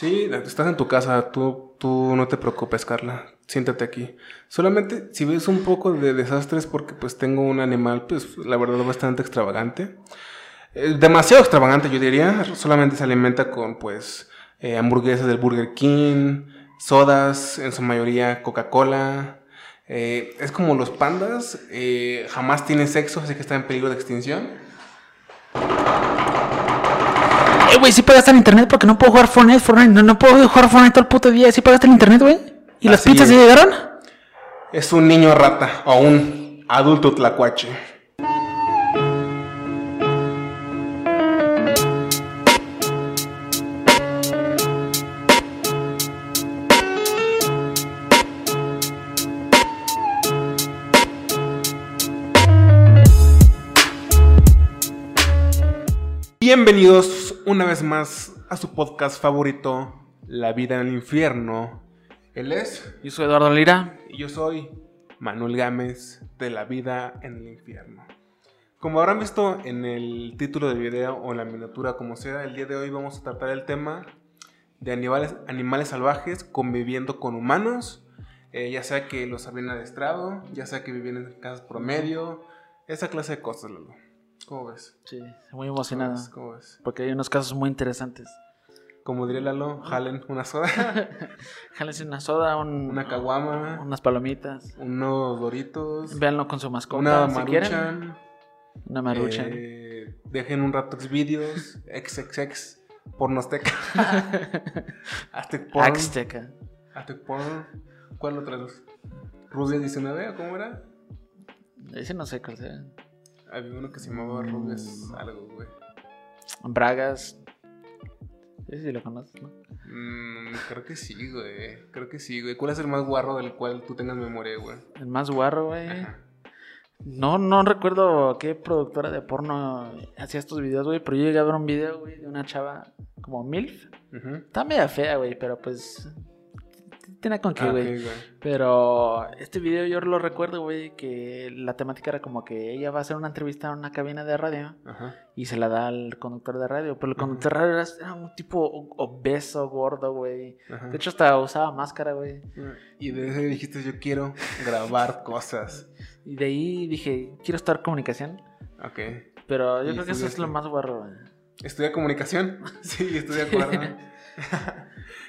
Sí, estás en tu casa, tú, tú no te preocupes, Carla. Siéntate aquí. Solamente si ves un poco de desastres porque pues tengo un animal, pues la verdad bastante extravagante. Eh, demasiado extravagante, yo diría. Solamente se alimenta con pues eh, hamburguesas del Burger King, sodas, en su mayoría Coca-Cola. Eh, es como los pandas, jamás tiene sexo, así que está en peligro de extinción. Eh, güey, sí pagaste el internet porque no puedo jugar Fortnite, Fortnite. No, no puedo jugar Fortnite todo el puto día. ¿Sí pagaste el internet, güey? ¿Y las pizzas ya llegaron? Es un niño rata o un adulto tlacuache. Bienvenidos una vez más a su podcast favorito, La vida en el infierno. Él es Yo soy Eduardo Lira. y yo soy Manuel Gámez de La vida en el infierno. Como habrán visto en el título del video o en la miniatura, como sea, el día de hoy vamos a tratar el tema de animales, animales salvajes conviviendo con humanos, eh, ya sea que los habían adestrado, ya sea que vivían en casas promedio, esa clase de cosas, Lalo. ¿Cómo ves? Sí, muy ¿Cómo emocionado. ves? ¿Cómo ves? Porque hay unos casos muy interesantes. Como diría Lalo, jalen una soda, Jálense una soda, un, una caguama, unas palomitas. unos doritos, Véanlo con su mascota. una si quieren. maruchan. Una marucha. Eh, dejen un rato vídeos, XXX, pornosteca. Aztec porn. Azteca. Aztec porn. ¿Cuál otra luz? Rusia 19, ¿o cómo era? Ese no sé cuál. Había uno que se llamaba Rubias algo, güey. Bragas. Ese sí lo conoces, ¿no? Mm, creo que sí, güey. Creo que sí, güey. ¿Cuál es el más guarro del cual tú tengas memoria, güey? El más guarro, güey. Ajá. No, no recuerdo qué productora de porno hacía estos videos, güey, pero yo llegué a ver un video, güey, de una chava como MILF. Ujú. Está media fea, güey, pero pues. Tiene con qué, Ah, güey. Pero este video yo lo recuerdo, güey, que la temática era como que ella va a hacer una entrevista en una cabina de radio Ajá. y se la da al conductor de radio. Pero el conductor de radio era, un tipo obeso, gordo, güey. De hecho, hasta usaba máscara, güey. Y de ese dijiste, yo quiero grabar cosas. Y de ahí dije, quiero estar comunicación. Ok. Pero yo ¿Y creo que eso es lo más guarro, güey. ¿Estudia comunicación? Sí, acuerdo.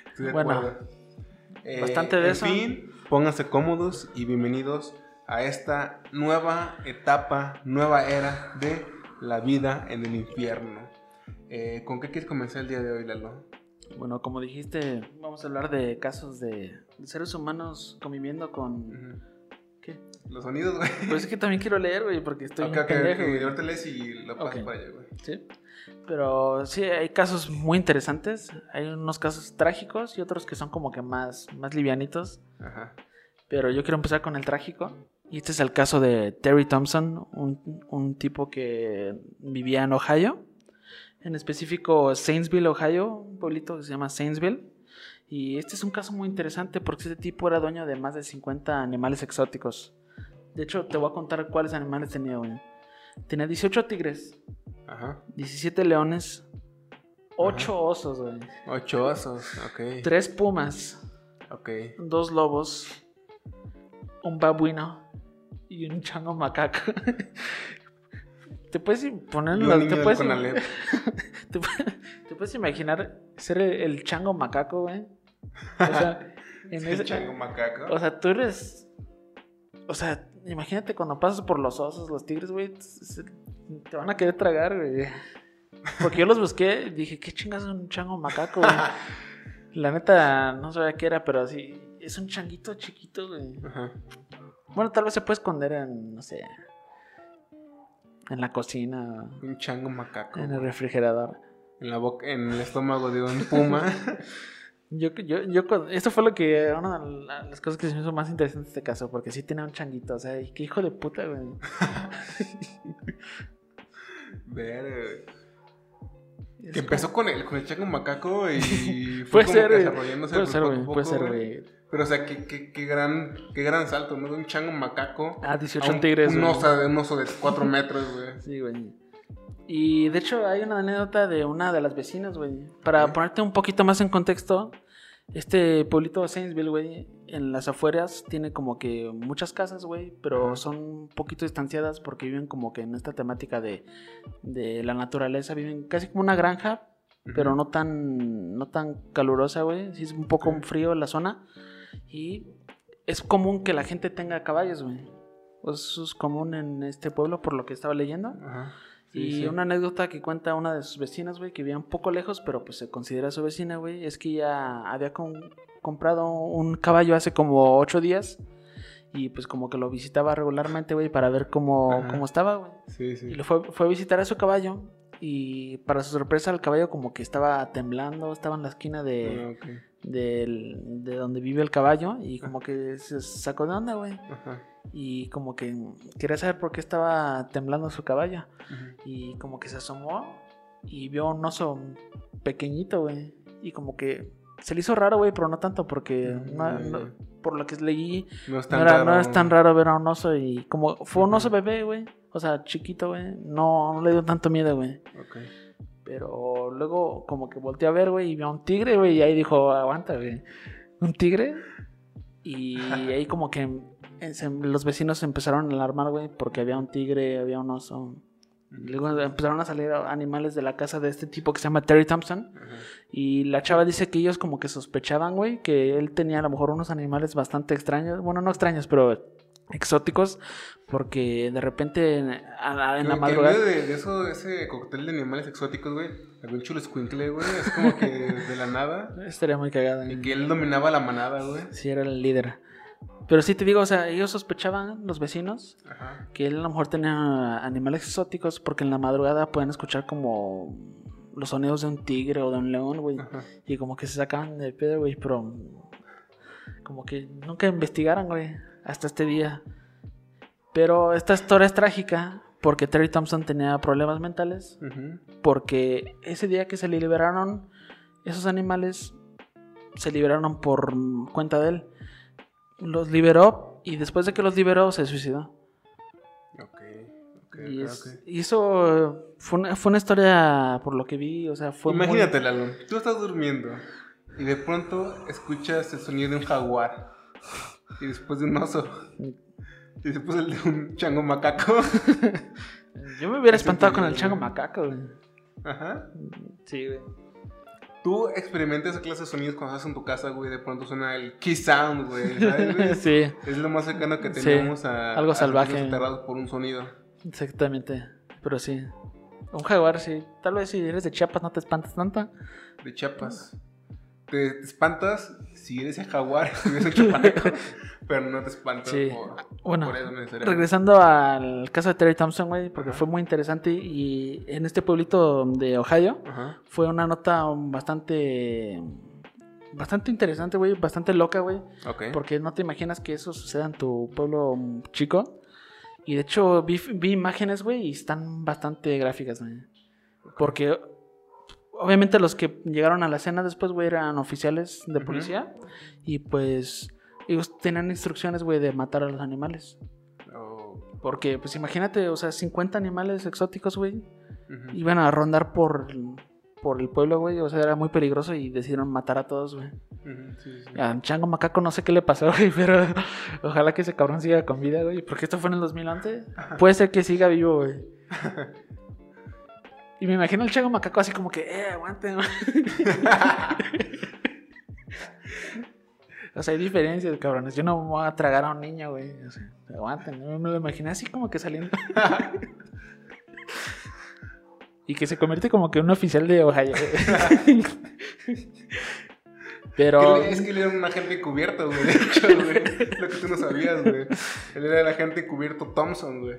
estoy de Bueno. Eh, bastante de en eso. fin, pónganse cómodos y bienvenidos a esta nueva etapa, nueva era de la vida en el infierno. Eh, ¿Con qué quieres comenzar el día de hoy, Lalo? Bueno, como dijiste, vamos a hablar de casos de, de seres humanos conviviendo con... Ujú. ¿Qué? Los sonidos, güey. Pues es que también quiero leer, güey, porque estoy Ok, un ok, pendejo, ok. güey. Ahorita lees y lo pasas Ok. para allá, güey. Sí. Pero sí, hay casos muy interesantes. Hay unos casos trágicos y otros que son como que más, más livianitos. Ajá. Pero yo quiero empezar con el trágico. Y este es el caso de Terry Thompson, un, un tipo que vivía en Ohio. En específico, Saintsville, Ohio, un pueblito que se llama Saintsville. Y este es un caso muy interesante porque este tipo era dueño de más de 50 animales exóticos. De hecho, te voy a contar cuáles animales tenía, güey. Tenía 18 tigres, Ajá. 17 leones, 8 osos, güey. Ocho osos, ok. 3 pumas, Ok. dos lobos, un babuino y un chango macaco. te puedes poner la- te puedes, te, te puedes imaginar ser el, el chango macaco, güey. O sea, en ese- chango macaco. o sea, tú eres o sea, imagínate cuando pasas por los osos, los tigres, güey, te van a querer tragar, güey. Porque yo los busqué y dije, ¿qué chingas es un chango macaco, güey? La neta, no sabía qué era, pero así, es un changuito chiquito, güey. Ajá. Bueno, tal vez se puede esconder en, no sé, en la cocina, Un chango macaco. en el refrigerador. En la boca, en el estómago de un puma. Yo, yo, yo, esto fue lo que, una de la- las cosas que se me hizo más interesante de este caso, porque sí tenía un changuito, o sea, qué hijo de puta, güey. Ver, güey. Que empezó con el, con el chango macaco y Puede fue como ser, que desarrollándose Puede pues, ser, poco a güey, poco, puede ser, güey. Pero o sea, qué, qué, qué gran, qué gran salto, ¿no? De un chango macaco Ah, a 18 un, tigres, un oso, de- un oso de 4 metros, güey. Sí, güey. Y de hecho hay una anécdota de una de las vecinas, güey. Para ponerte un poquito más en contexto, este pueblito de Saintsville, güey, en las afueras tiene como que muchas casas, güey, pero Ajá. son un poquito distanciadas porque viven como que en esta temática de, de la naturaleza, viven casi como una granja, pero no tan, no tan calurosa, güey. Sí es un poco Ok. frío la zona. Y es común que la gente tenga caballos, güey. Eso es común en este pueblo por lo que estaba leyendo. Ajá. Sí, y sí. una anécdota que cuenta una de sus vecinas, güey, que vivía un poco lejos, pero pues se considera su vecina, güey, es que ella había con- comprado un caballo hace como ocho días y pues como que lo visitaba regularmente, güey, para ver cómo, Ajá. cómo estaba, güey. Sí, sí. Y lo fue, fue a visitar a su caballo y para su sorpresa el caballo como que estaba temblando, estaba en la esquina de, Ah, del- de donde vive el caballo y como que se sacó de onda, güey. Ajá. Y como que quería saber por qué estaba temblando su caballo. Ujú. Y como que se asomó y vio un oso pequeñito, güey. Y como que se le hizo raro, güey, pero no tanto porque Mm, no- por lo que leí No es tan era- raro. no es tan raro ver a un oso y como fue un oso bebé, güey. O sea, chiquito, güey. No, no le dio tanto miedo, güey. Ok. Pero luego como que volteó a ver, güey, y vio a un tigre, güey. Y ahí dijo, aguanta, güey. ¿Un tigre? Y ahí como que los vecinos se empezaron a alarmar, güey, porque había un tigre, había un oso. Luego empezaron a salir animales de la casa de este tipo que se llama Terry Thompson. Ajá. Y la chava dice que ellos como que sospechaban, güey, que él tenía a lo mejor unos animales bastante extraños. Bueno, no extraños, pero exóticos. Porque de repente en, a- en la madrugada... medio de, de eso, ese cóctel de animales exóticos, güey, había un chulo escuincle, güey, es como que de la nada. Estaría muy cagada. Y que él dominaba la manada, güey. Sí, era el líder. Pero sí te digo, o sea, ellos sospechaban, los vecinos, Ajá. que él a lo mejor tenía animales exóticos porque en la madrugada pueden escuchar como los sonidos de un tigre o de un león, güey. Y como que se sacaban de pedo, güey, pero como que nunca investigaron, güey, hasta este día. Pero esta historia es trágica porque Terry Thompson tenía problemas mentales, porque ese día que se le liberaron esos animales, se liberaron por cuenta de él. Los liberó y después de que los liberó se suicidó. Ok. Ok, Y, ok, es- ok. y eso fue una, fue una historia, por lo que vi, o sea, fue muy- Imagínate, Lalo, tú estás durmiendo y de pronto escuchas el sonido de un jaguar y después de un oso y después el de un chango macaco. Yo me hubiera Es espantado con el chango macaco, güey. Ajá. Sí, güey. Tú experimentas esa clase de sonidos cuando estás en tu casa, güey, de pronto suena el key sound, güey, ¿sabes, güey? sí, Es lo más cercano que Sí, tenemos a algo salvaje. sentirnos aterrados por un sonido. exactamente. Pero sí. Un jaguar, sí. Tal vez si eres de Chiapas no te espantas tanto. De Chiapas. Te, espantas si eres el jaguar, si eres un chapaneco, pero no te espantas Sí. por, Bueno, por eso. Regresando al caso de Terry Thompson, güey, porque Ajá. fue muy interesante y en este pueblito de Ohio Ajá. fue una nota bastante bastante interesante, güey, bastante loca, güey, Ok. porque no te imaginas que eso suceda en tu pueblo chico. Y de hecho vi, vi imágenes, güey, y están bastante gráficas, güey. Porque obviamente los que llegaron a la escena después, güey, eran oficiales de policía y pues ellos tenían instrucciones, güey, de matar a los animales. Oh, Porque, pues imagínate, o sea, 50 animales exóticos, güey, iban a rondar por, por el pueblo, güey. O sea, era muy peligroso y decidieron matar a todos, güey. Sí, sí. A Chango Macaco no sé qué le pasó, güey, pero ojalá que ese cabrón siga con vida, güey. Porque esto fue en el 2011. Puede ser que siga vivo, güey. Y me imagino el Chango Macaco así como que, eh, aguanten. O sea, hay diferencias, cabrones. Yo no me voy a tragar a un niño, güey. O sea, aguanten. Yo me lo imaginé así como que saliendo. y que se convierte como que en un oficial de Ohio. Pero. Es que él era un agente encubierto, güey. De hecho, güey. Lo que tú no sabías, güey. Él era el agente encubierto Thompson, güey.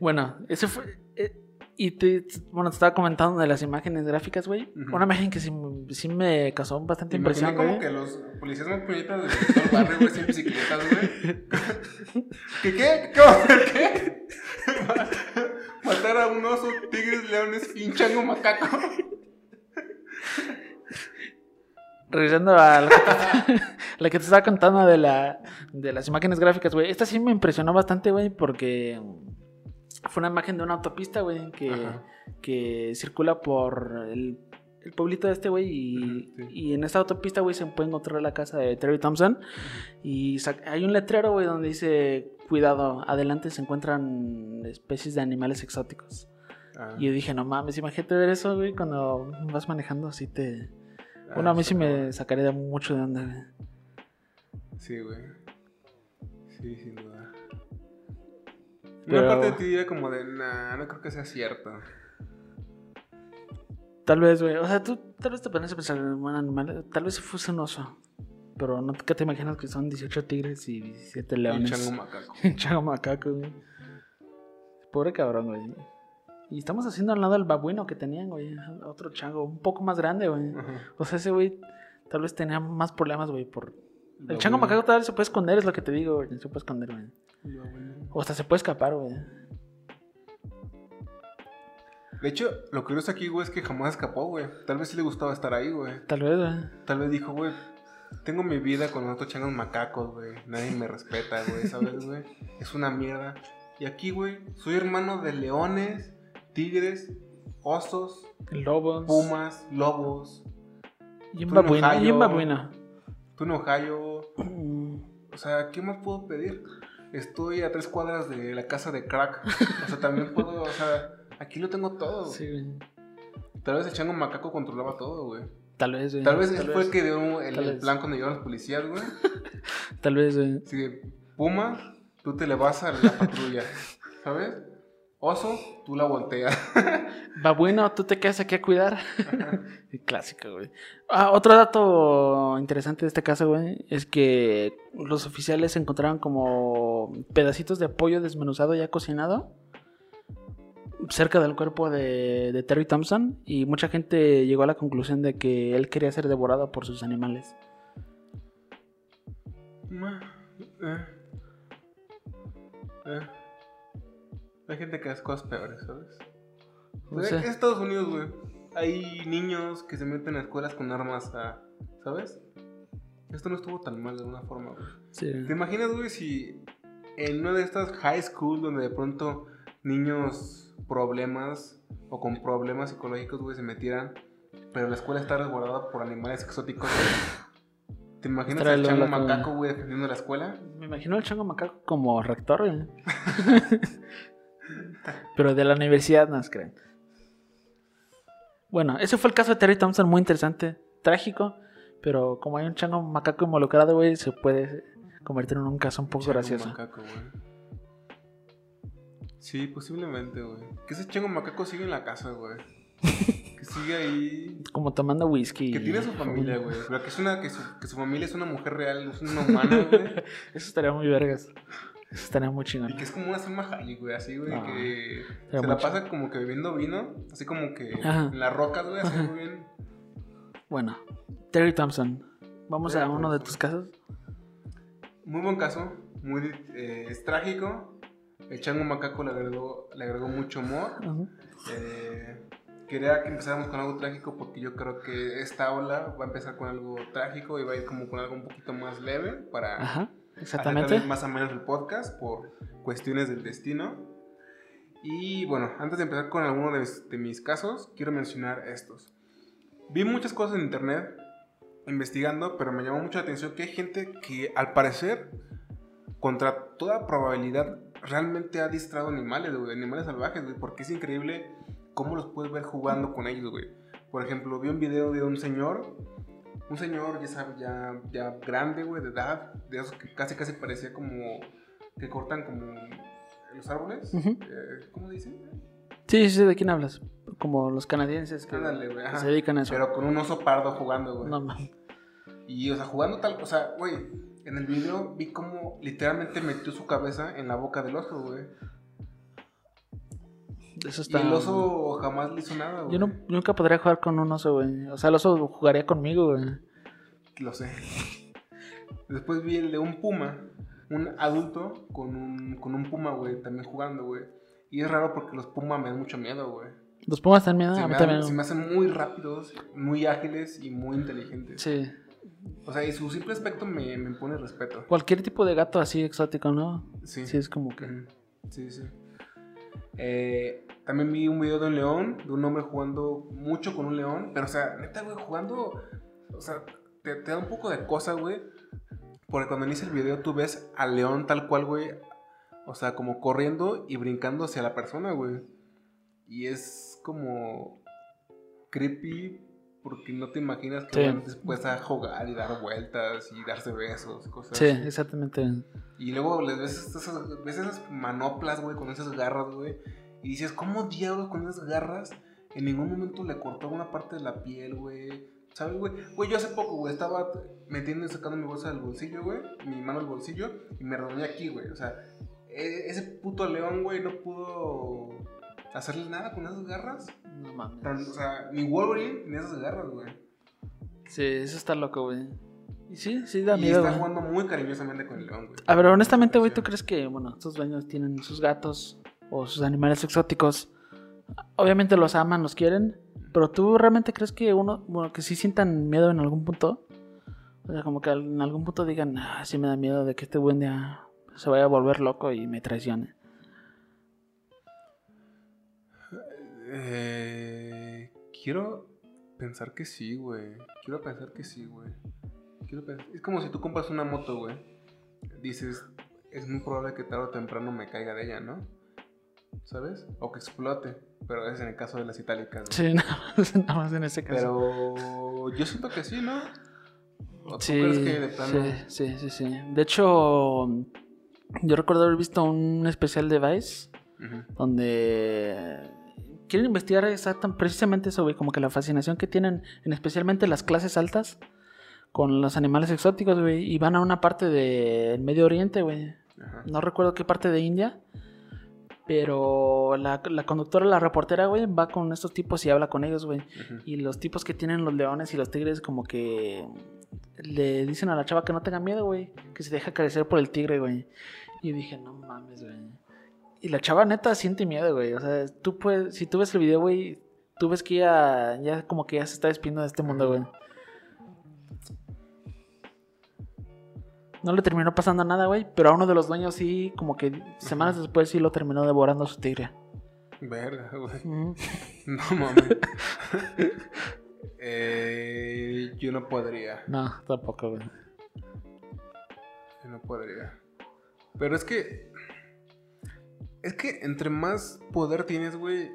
Bueno, ese fue. eh, y te, bueno, te estaba comentando de las imágenes gráficas, güey. Una imagen que sí, sí me causó bastante impresión, como güey. que los policías más puñetas de todo el barrio, güey, sin bicicletas, güey. ¿Qué qué? ¿Qué va a hacer qué? Matar a un oso, tigres, leones y un chango macaco. Regresando a la que, te, la que te estaba contando de, la, de las imágenes gráficas, güey. Esta sí me impresionó bastante, güey, porque fue una imagen de una autopista, güey, que, Ajá. que circula por el, el pueblito de este, güey, y, sí. y en esta autopista, güey, se puede encontrar la casa de Terry Thompson. Y hay un letrero, güey, donde dice, cuidado, adelante se encuentran especies de animales exóticos. Ah, Y yo dije, no mames, imagínate ver eso, güey, cuando vas manejando así te... ah, Bueno, a mí sí me sacaría mucho de onda, güey. Sí, güey. Sí, sin duda. Pero- Una parte de ti diría como de, nah, no creo que sea cierto. Tal vez, güey. O sea, tú tal vez te pones a pensar en un animal. Tal vez fuese un oso. Pero no ¿qué te imaginas que son 18 tigres y 17 El leones. chango macaco. Un chango macaco, güey. Pobre cabrón, güey. Y estamos haciendo al lado el babuino que tenían, güey. Otro chango, un poco más grande, güey. O sea, ese güey tal vez tenía más problemas, güey, por... El chango macaco tal vez se puede esconder, es lo que te digo, güey. Se puede esconder, güey. O hasta se puede escapar, güey. De hecho, lo curioso aquí, güey, es que jamás escapó, güey. Tal vez sí le gustaba estar ahí, güey. Tal vez, güey. Tal vez dijo, güey, tengo mi vida con los otros changos macacos, güey. Nadie me respeta, güey, ¿sabes, güey? Es una mierda. Y aquí, güey, soy hermano de leones, tigres, osos, Lobos. pumas, lobos. Y en babuino. Y. Tú en Ohio. O sea, ¿qué más puedo pedir? Estoy a tres cuadras de la casa de crack. O sea, también puedo, o sea, aquí lo tengo todo. güey. Sí, güey. Tal vez el chango macaco controlaba todo, güey. Tal vez, güey. Tal vez él fue el que dio el, el plan cuando llegaron los policías, güey. Tal vez, güey. De, Puma, tú te le vas a la patrulla, ¿sabes? Oso, tú la volteas. Babuino, tú te quedas aquí a cuidar. Clásico, güey. Ah, otro dato interesante de este caso, güey, es que los oficiales encontraron como pedacitos de pollo desmenuzado ya cocinado cerca del cuerpo de, Terry Thompson y mucha gente llegó a la conclusión de que él quería ser devorado por sus animales. Ma, eh. Eh. Hay gente que hace cosas peores, ¿sabes? Pues sé. Es Estados Unidos, güey. Hay niños que se meten a escuelas con armas a... ¿Sabes? Esto no estuvo tan mal de alguna forma, güey. Sí. ¿Te imaginas, güey, si en una de estas high school donde de pronto niños problemas o con problemas psicológicos, güey, se metieran, pero la escuela está resguardada por animales exóticos, güey? ¿Te imaginas al chango macaco, güey, defendiendo la escuela? Me imagino al chango macaco como rector, güey. Pero de la universidad no creen. Bueno, ese fue el caso de Terry Thompson, muy interesante, trágico, pero como hay un chango macaco involucrado, güey, se puede convertir en un caso un poco Chango gracioso. macaco. Sí, posiblemente, güey. Que ese chango macaco sigue en la casa, güey. que sigue ahí. Como tomando whisky. Que tiene su familia, güey. Pero que, es una, que, su, que su familia es una mujer real, es una humana, güey. Eso estaría muy vergas. Eso estaría muy chingón. Y que es como una Selma Hayek, güey, así, güey, No, que se la pasa como que bebiendo vino, así como que Ajá. en las rocas, güey, así muy bien. Bueno, Terry Thompson. Vamos Terry a uno de Thompson. tus casos. Muy buen caso, muy eh, es trágico. El chango macaco le agregó, le agregó mucho humor. Eh, quería que empezáramos con algo trágico porque yo creo que esta ola va a empezar con algo trágico y va a ir como con algo un poquito más leve para Ajá, exactamente. más o menos el podcast por cuestiones del destino. Y bueno, antes de empezar con alguno de mis, de mis casos, quiero mencionar estos. Vi muchas cosas en internet investigando, pero me llamó mucho la atención que hay gente que al parecer, contra toda probabilidad, realmente ha distraído animales, güey, animales salvajes, güey, porque es increíble cómo los puedes ver jugando con ellos, güey. Por ejemplo, vi un video de un señor, un señor, ya sabes, ya, ya grande, güey, de edad, de esos que casi casi parecía como que cortan como los árboles. Eh, ¿Cómo dicen? Sí, sí, ¿de quién hablas? Como los canadienses que, Ándale, se dedican a eso. Pero con un oso pardo jugando, güey. No. Y, o sea, jugando tal, o sea, güey, en el video vi cómo literalmente metió su cabeza en la boca del oso, güey. Eso Y el oso jamás le hizo nada, güey. Yo no- nunca podría jugar con un oso, güey. O sea, el oso jugaría conmigo, güey. Lo sé. Después vi el de un puma, un adulto con un, con un puma, güey, también jugando, güey. Y es raro porque los pumas me dan mucho miedo, güey. Los pumas dan miedo, Se, a mí me también. se me hacen muy rápidos, muy ágiles y muy inteligentes. Sí. O sea, y su simple aspecto me, me pone respeto. Cualquier tipo de gato así exótico, ¿no? Sí. Sí, es como que... Sí, sí. Eh, también vi un video de un león, de un hombre jugando mucho con un león. Pero, o sea, neta, güey, jugando. O sea, te, te da un poco de cosa, güey. Porque cuando inicia el video tú ves al león tal cual, güey. O sea, como corriendo y brincando hacia la persona, güey. Y es como creepy porque no te imaginas que Sí. van después a jugar y dar vueltas y darse besos, cosas Sí, así. exactamente. Y luego les ves esas, ves esas manoplas, güey, con esas garras, güey. Y dices, ¿cómo diablos con esas garras? En ningún momento le cortó una parte de la piel, güey. ¿Sabes, güey? Güey, yo hace poco, güey, estaba metiendo y sacando mi bolsa del bolsillo, güey. Mi mano del bolsillo. Y me redondé aquí, güey. O sea, e- ese puto león, güey, no pudo hacerle nada con esas garras. No mames. Tan- o sea, ni Wolverine ni esas garras, güey. Sí, eso está loco, güey. Y sí, sí da Y miedo, está güey. jugando muy cariñosamente con el león, güey. A ver, honestamente, güey. ¿tú crees que, bueno, estos dueños tienen sus gatos o sus animales exóticos? Obviamente los aman, los quieren, pero ¿tú realmente crees que uno, bueno, que sí sientan miedo en algún punto? O sea, como que en algún punto digan, ah, sí me da miedo de que este buen día se vaya a volver loco y me traicione. Eh, quiero pensar que sí, güey. Quiero pensar que sí, güey. Quiero pensar- Es como si tú compras una moto, güey. Dices, es muy probable que tarde o temprano me caiga de ella, ¿no? ¿Sabes? O que explote. Pero es en el caso de las itálicas. güey. Sí, nada más, nada más en ese caso. Pero yo siento que sí, ¿no? ¿O tú Sí, crees que de plano? sí, sí, sí, sí. De hecho, yo recuerdo haber visto un especial de Vice donde quieren investigar exactamente precisamente eso, güey, como que la fascinación que tienen, en especialmente las clases altas, con los animales exóticos, güey, y van a una parte del Medio Oriente, güey. No recuerdo qué parte de India, pero la, la conductora, la reportera, güey, va con estos tipos y habla con ellos, güey. Y los tipos que tienen los leones y los tigres como que le dicen a la chava que no tenga miedo, güey. Que se deja crecer por el tigre, güey. Y dije, no mames, güey. Y la chava neta siente miedo, güey. O sea, tú puedes, si tú ves el video, güey, tú ves que ya, ya como que ya se está despidiendo de este mundo, güey. No le terminó pasando nada, güey. Pero a uno de los dueños sí, como que semanas después sí lo terminó devorando su tigre. Verga, güey. No mames. Eh, yo no podría. No, tampoco, güey. Yo no podría. Pero es que. Es que entre más poder tienes, güey.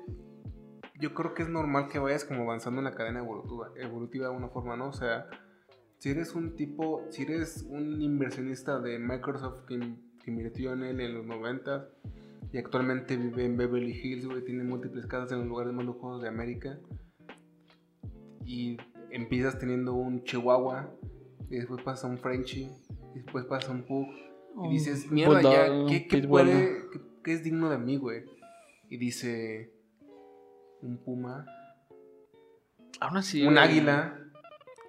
Yo creo que es normal que vayas como avanzando en la cadena evolutiva, evolutiva de una forma, ¿no? O sea, si eres un tipo, si eres un inversionista de Microsoft que, in- que invirtió en él en los 90 y actualmente vive en Beverly Hills, güey, tiene múltiples casas en los lugares más lujosos de América y empiezas teniendo un Chihuahua y después pasa un Frenchie y después pasa un Pug y dices, mierda, ya, ¿qué, qué puede, qué, qué es digno de mí, güey? Y dice, un puma, Aún así. un güey. águila,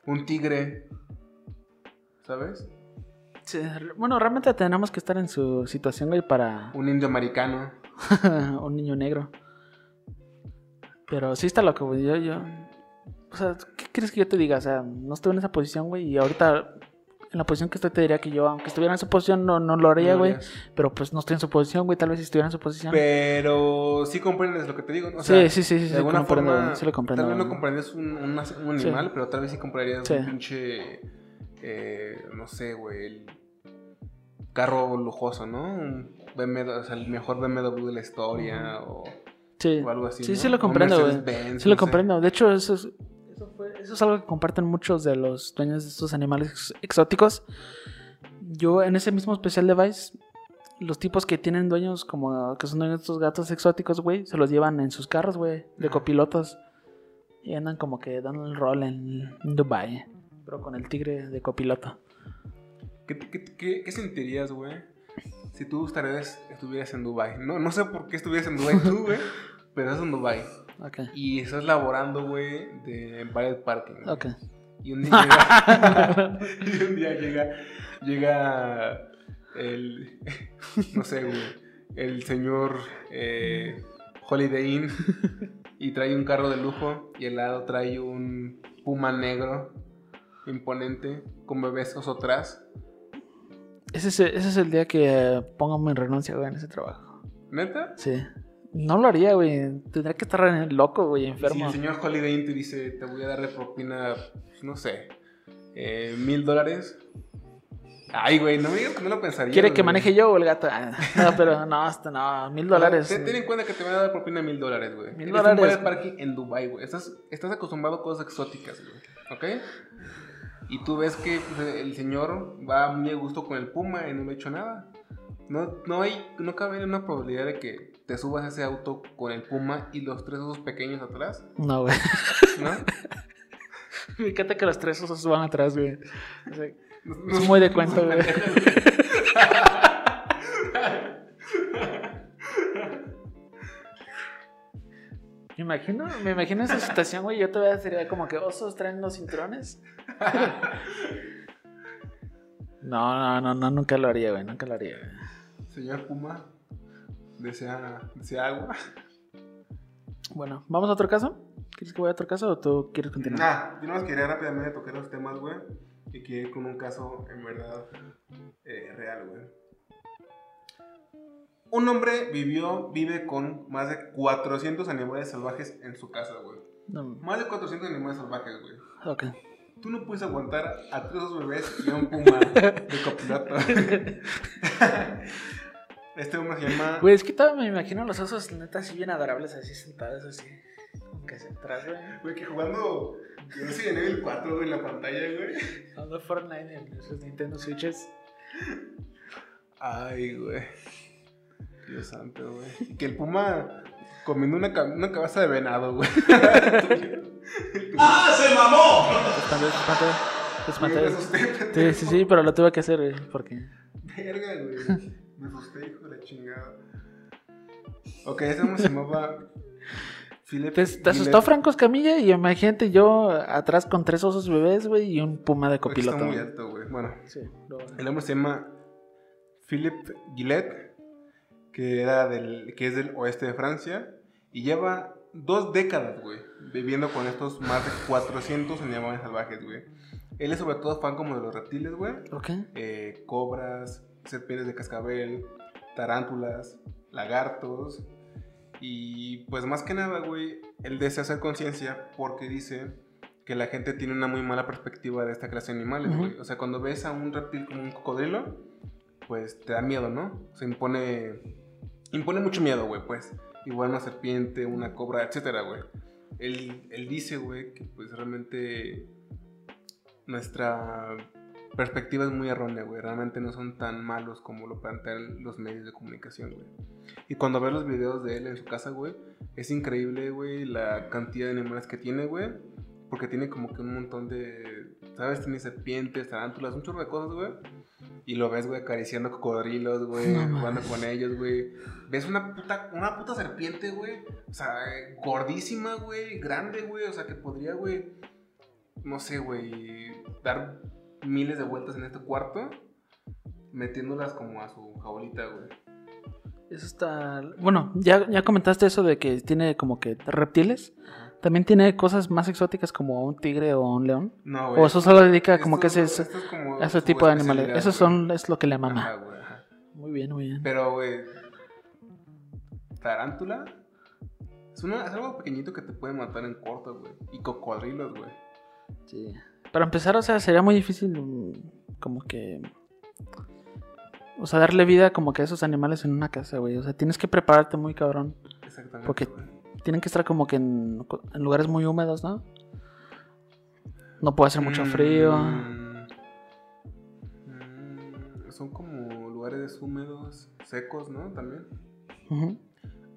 un tigre, ¿sabes? Sí, bueno, realmente tenemos que estar en su situación, güey, para Un indio americano. un niño negro. Pero sí está loco, güey. Yo, yo. O sea, ¿qué quieres que yo te diga? O sea, no estuve en esa posición, güey. Y ahorita, en la posición que estoy, te diría que yo, aunque estuviera en esa posición, no, no lo haría, güey. Pero pues no estoy en su posición, güey. Tal vez si estuviera en su posición. Pero sí comprendes lo que te digo, ¿no? O sí, sea, sí, sí, sí, sí, de alguna forma, sí lo comprendo. tal vez no comprendes un, Sí. animal, pero tal vez sí comprarías Sí. un pinche, eh, no sé, güey, el carro lujoso, ¿no? Un BMW, o sea, el mejor BMW de la historia o, Sí, o algo así, sí, ¿no? sí lo comprendo, güey. Sí lo sé. comprendo. De hecho, eso es, eso, fue- eso es algo que comparten muchos de los dueños de estos animales ex- exóticos. Yo, en ese mismo especial de Vice, los tipos que tienen dueños como que son dueños de estos gatos exóticos, güey, se los llevan en sus carros, güey, de copilotos. Y andan como que dando el rol en Dubai pero con el tigre de copiloto. ¿Qué, qué, qué- qué sentirías, güey? Si tú estarías, estuvieras en Dubai. No, no sé por qué estuvieras en Dubai tú, güey, pero estás en Dubai. Y estás laborando, güey, en Ballet Parking. Ok. Y un día llega, y un día llega, llega el, no sé, güey, el señor eh, Holiday Inn y trae un carro de lujo y al lado trae un puma negro imponente con bebés atrás. Ese es, ese es el día que pongo mi renuncia, güey, en ese trabajo. ¿Neta? Sí. No lo haría, güey. Tendría que estar en- loco, güey, Si enfermo. el señor Holiday Inn te dice, te voy a dar de propina, pues, no sé, eh, mil dólares. Ay, güey, no me digas que no lo pensaría. ¿Quiere que güey. maneje yo o el gato? Ah, No, pero no, hasta no, mil dólares. Ten, ten en cuenta que te van a dar propina mil dólares, güey. Mil Eres dólares. un parking en Dubai, güey. Estás, estás acostumbrado a cosas exóticas, güey. ¿Ok? Y tú ves que pues, el señor va muy a gusto con el Puma y no le ha hecho nada. No, no hay, no cabe una probabilidad de que te subas a ese auto con el Puma y los tres osos pequeños atrás, No, güey. ¿no? Me encanta que los tres osos van atrás, güey. O sea, No- Es muy de cuento, güey. Me imagino, me imagino esa situación, güey. Yo todavía sería como que osos traen los cinturones. No, no, no, no, nunca lo haría, güey. Nunca lo haría, güey. Señor Puma, desea, desea agua. Bueno, ¿vamos a otro caso? ¿Quieres que vaya a otro caso o tú quieres continuar? Nah, yo nomás quería rápidamente tocar los temas, güey. Y ir con un caso en verdad eh, real, güey. Un hombre vivió, vive con más de 400 animales salvajes en su casa, güey. No, Más de 400 animales salvajes, güey. ok. Tú no puedes aguantar a tres bebés y a un puma de copiloto. este hombre se llama... Güey, es que todavía me imagino los osos neta así bien adorables, así sentados, así. Que hacia atrás, güey. Güey, que jugando... Yo no sé, en el 4, güey, en la pantalla, güey. Jugando Fortnite en sus Nintendo Switches. Ay, güey. Dios santo, güey. Que el puma comiendo una, una cabeza de venado, güey. ¡Ah, se mamó! Te espanté, espanté. Sí, sí, sí, pero lo tuve que hacer, güey, porque... Verga, güey. Me asusté, hijo de la chingada. Ok, ese hombre se llamaba. Philip. Te, te asustó. Franco Escamilla y imagínate yo atrás con tres osos bebés, güey, y un puma de copiloto. Está muy alto, güey. Bueno, Sí, el hombre se llama Philip Gillette, que, era del, que es del oeste de Francia, y lleva dos décadas, güey, viviendo con estos más de 400 animales salvajes, güey. Él es sobre todo fan como de los reptiles, güey. Ok. eh, cobras, serpientes de cascabel, tarántulas, lagartos. Y pues más que nada, güey, él desea hacer conciencia porque dice que la gente tiene una muy mala perspectiva de esta clase de animales, güey. O sea, cuando ves a un reptil como un cocodrilo, pues te da miedo, ¿no? Se impone, impone mucho miedo, güey, pues. Igual una serpiente, una cobra, etcétera, güey. Él, él dice, güey, que pues realmente nuestra perspectiva es muy errónea, güey. Realmente no son tan malos como lo plantean los medios de comunicación, güey. Y cuando ves los videos de él en su casa, güey, es increíble, güey, la cantidad de animales que tiene, güey. Porque tiene como que un montón de, ¿sabes? Tiene serpientes, tarántulas, un chorro de cosas, güey. Y lo ves, güey, acariciando cocodrilos, güey, No jugando con ellos, güey. Ves una puta, una puta serpiente, güey. O sea, gordísima, güey, grande, güey. O sea, que podría, güey, no sé, güey, dar miles de vueltas en este cuarto, metiéndolas como a su jaulita, güey. Eso está... Bueno, ya, ya comentaste eso de que tiene como que reptiles. También tiene cosas más exóticas como un tigre o un león. No, güey. O eso solo dedica como que Esto- ese, esto es como a ese tipo de animales. güey. son, es lo que le mama. Ajá, güey, ajá. Muy bien, muy bien. Pero, güey, tarántula es, una, es algo pequeñito que te puede matar en corto, güey. Y cocodrilos, güey. Sí. Para empezar, o sea, sería muy difícil mm, como que... O sea, darle vida como que a esos animales en una casa, güey. O sea, tienes que prepararte muy cabrón. Exactamente. Porque- güey. Tienen que estar como que en, en lugares muy húmedos, ¿no? No puede hacer mucho frío. Mm, mm, son como lugares húmedos, secos, ¿no? También.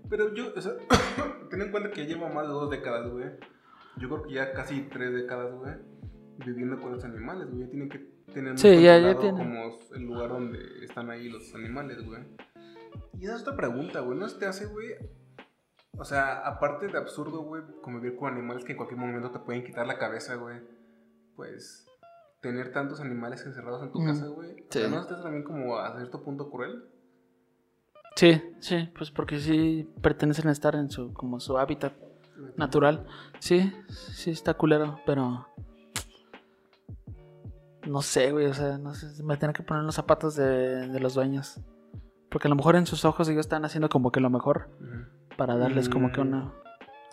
Pero yo, o sea, ten en cuenta que llevo más de dos décadas, güey. Yo creo que ya casi tres décadas, güey, viviendo con los animales, güey. Ya tienen que tener Sí, ya- ya como el lugar donde están ahí los animales, güey. Y esa es otra pregunta, güey. ¿No se te hace, güey? O sea, aparte de absurdo, güey, convivir con animales que en cualquier momento te pueden quitar la cabeza, güey. Pues tener tantos animales encerrados en tu Mm, casa, güey. Sí. ¿No se te hace también como a cierto punto cruel? Sí, sí, pues porque sí pertenecen a estar en su como su hábitat natural. Sí, sí está culero, pero no sé, güey, o sea, no sé, me tenía que poner los zapatos de, de los dueños. Porque a lo mejor en sus ojos ellos están haciendo como que lo mejor. Para darles como que Mm. una.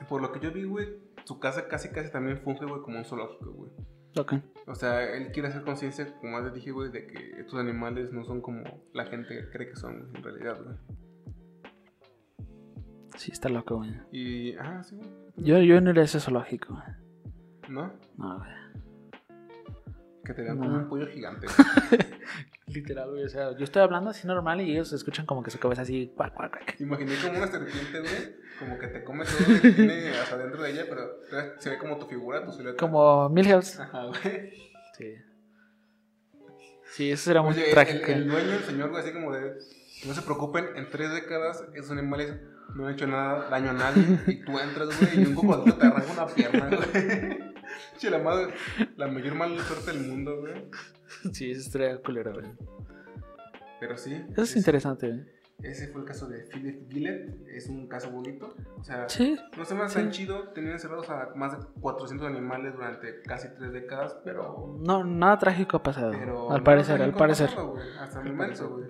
Por lo que yo vi, güey, su casa casi casi también funge, güey, como un zoológico, güey. Ok. O sea, él quiere hacer conciencia, como antes dije, güey, de que estos animales no son como la gente cree que son en realidad, güey. Sí, está loco, güey. Y, ah, sí, güey. Yo, yo no iría a ese zoológico, güey. ¿No? No, güey. Que te como un pollo gigante. Literal, güey. O sea, yo estoy hablando así normal y ellos escuchan como que su cabeza así. cuac, cuac, cuac. Imaginé como una serpiente, güey, como que te come todo lo que tiene hasta dentro de ella, pero se ve como tu figura, tu silueta. Como Milhouse. Ajá, güey. Sí. Sí, eso era muy Oye, el, trágico. el dueño, el señor, güey, así como de, no se preocupen, en tres décadas esos animales no han hecho nada, daño a nadie, y tú entras, güey, y un cocodrilo te arranca una pierna, güey. Che, la, madre, la mayor mala suerte del mundo, güey. Sí, eso estaría culero, güey. Pero sí. Eso es interesante, güey. Ese fue el caso de Philip Gillett, es un caso bonito, o sea... Sí. No se me hace Sí. tan chido tener encerrados a más de 400 animales durante casi tres décadas, pero... No, nada trágico ha pasado. pero al parecer, al parecer. hasta el momento, güey.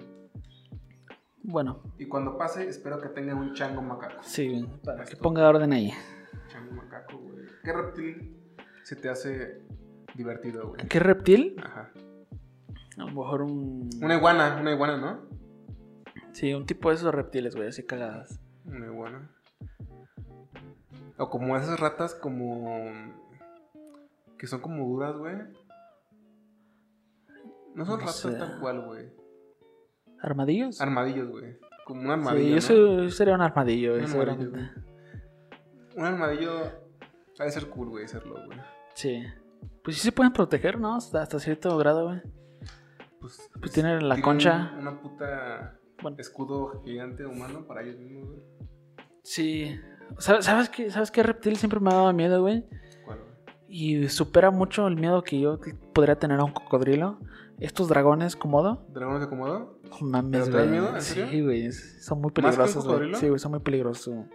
Bueno, Y cuando pase, espero que tenga un chango macaco. sí, para que ponga orden ahí. Chango macaco, güey. ¿Qué reptil se te hace divertido, güey? ¿Qué reptil? Ajá. A lo mejor un. Una iguana, una iguana, ¿no? Sí, un tipo de esos reptiles, güey, así cagadas. Una iguana. O como esas ratas como... Que son como duras, güey. No son No ratas sé. tal cual, güey. ¿Armadillos? Armadillos, güey. Como un sí, armadillo, yo, ¿no? soy- yo sería un armadillo, güey, Un armadillo, Un armadillo... Ha de ser cool, güey, serlo, güey. Sí. Pues sí se pueden proteger, ¿no? Hasta, hasta cierto grado, güey. Pues, Pues tienen la tienen concha. Una puta Bueno. escudo gigante humano para ellos mismos, güey. Sí. ¿Sabes, sabes, qué, ¿Sabes qué reptil siempre me ha dado miedo, güey? ¿Cuál? Y supera mucho el miedo que yo podría tener a un cocodrilo. Estos dragones komodo. ¿Dragones de Komodo? No Mames, ¿Pero te dan güey. miedo? ¿En Sí, güey. Son muy peligrosos, güey. Sí, güey, son muy peligrosos.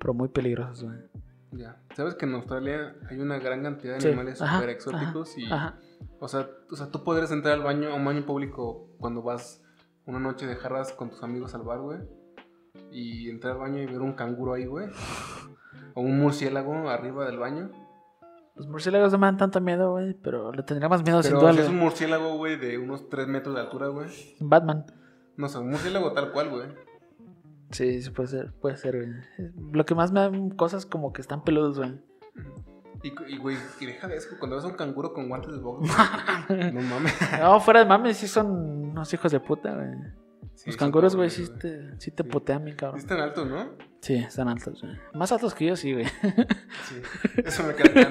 Pero muy peligrosos, güey. Ya. ¿Sabes que en Australia hay una gran cantidad de Sí, animales súper exóticos? Y, Ajá. o, sea, o sea, tú podrías entrar al baño, a un baño público cuando vas una noche de jarras con tus amigos al bar, güey. Y entrar al baño y ver un canguro ahí, güey. O un murciélago arriba del baño. Los murciélagos no me dan tanto miedo, güey. Pero le tendría más miedo sin Pero duda. si es un murciélago, güey, de unos 3 metros de altura, güey. Batman. No sé, un murciélago tal cual, güey. Sí, sí, puede ser, puede ser, güey. Lo que más me dan cosas como que están peludos, güey. Y, y, güey, y deja de eso, cuando ves a un canguro con guantes de box, no mames. No, fuera de mames, sí son unos hijos de puta, güey. Sí, Los canguros, güey, sí te, sí te Sí. putean bien, cabrón. están altos, ¿no? Sí, están altos, güey. Más altos que yo, sí, güey. Sí. Eso me queda.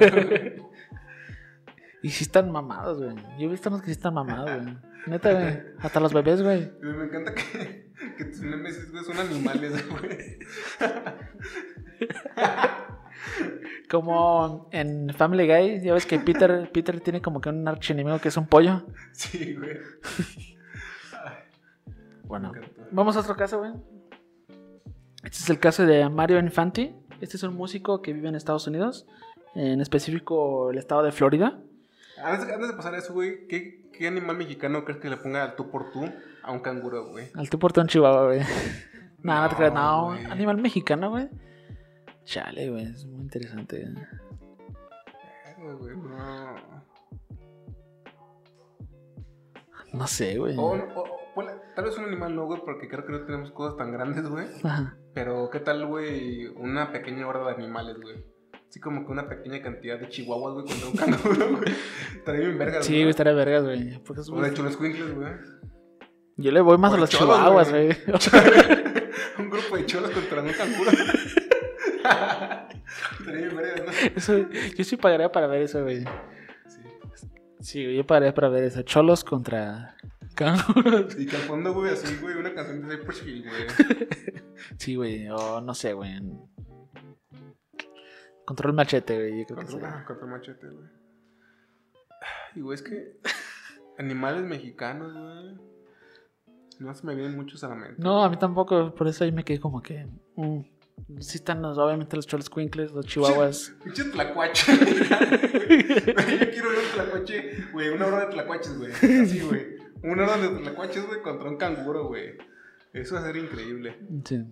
Y sí están mamados, güey. Yo he visto unos que sí están mamados, güey. Neta, güey. Hasta los bebés, güey. Me encanta que, que tus güey, son animales, güey. Como en Family Guy, ya ves que Peter, Peter tiene como que un archienemigo que es un pollo. Sí, güey. Bueno, vamos a otro caso, güey. Este es el caso de Mario Infanti. Este es un músico que vive en Estados Unidos, en específico el estado de Florida. Antes, antes de pasar a eso, güey, ¿qué, ¿qué animal mexicano crees que le ponga al tú por tú a un canguro, güey? Al tú por tú en Chihuahua, güey. No, no te creas, no. Animal mexicano, güey. Chale, güey, es muy interesante. güey. No. No sé, güey. Bueno, tal vez un animal no, güey, porque creo que no tenemos cosas tan grandes, güey. Ajá. Pero, ¿qué tal, güey? Una pequeña horda de animales, güey. Así como que una pequeña cantidad de chihuahuas, güey, contra un canguro, güey. Estaría bien vergas, Sí, güey, estaría vergas, güey. Porque es O de hecho, los cuincles, güey. Yo le voy más O a los cholos, chihuahuas, güey. güey. un grupo de cholos contra un canguro. Eso, yo sí pagaría para ver eso, güey. Sí. Sí, yo pagaría para ver eso. Cholos contra canguros. Y que al fondo, güey, así, güey, una canción de Cypress güey. Sí, güey, o no sé, güey. Control machete, güey, yo creo que. Contra, ah, contra machete, güey. Y, güey, es que animales mexicanos, güey. No se me vienen muchos a la mente. No, a mí tampoco, por eso ahí me quedé como que. mm, Sí están los- obviamente los cholos quinkles, los chihuahuas. Pinche tlacuache. Yo quiero ver un tlacuache, güey, una hora de tlacuaches, güey. Así, güey. Una hora de tlacuaches, güey, contra un canguro, güey. Eso va a ser increíble. Sí.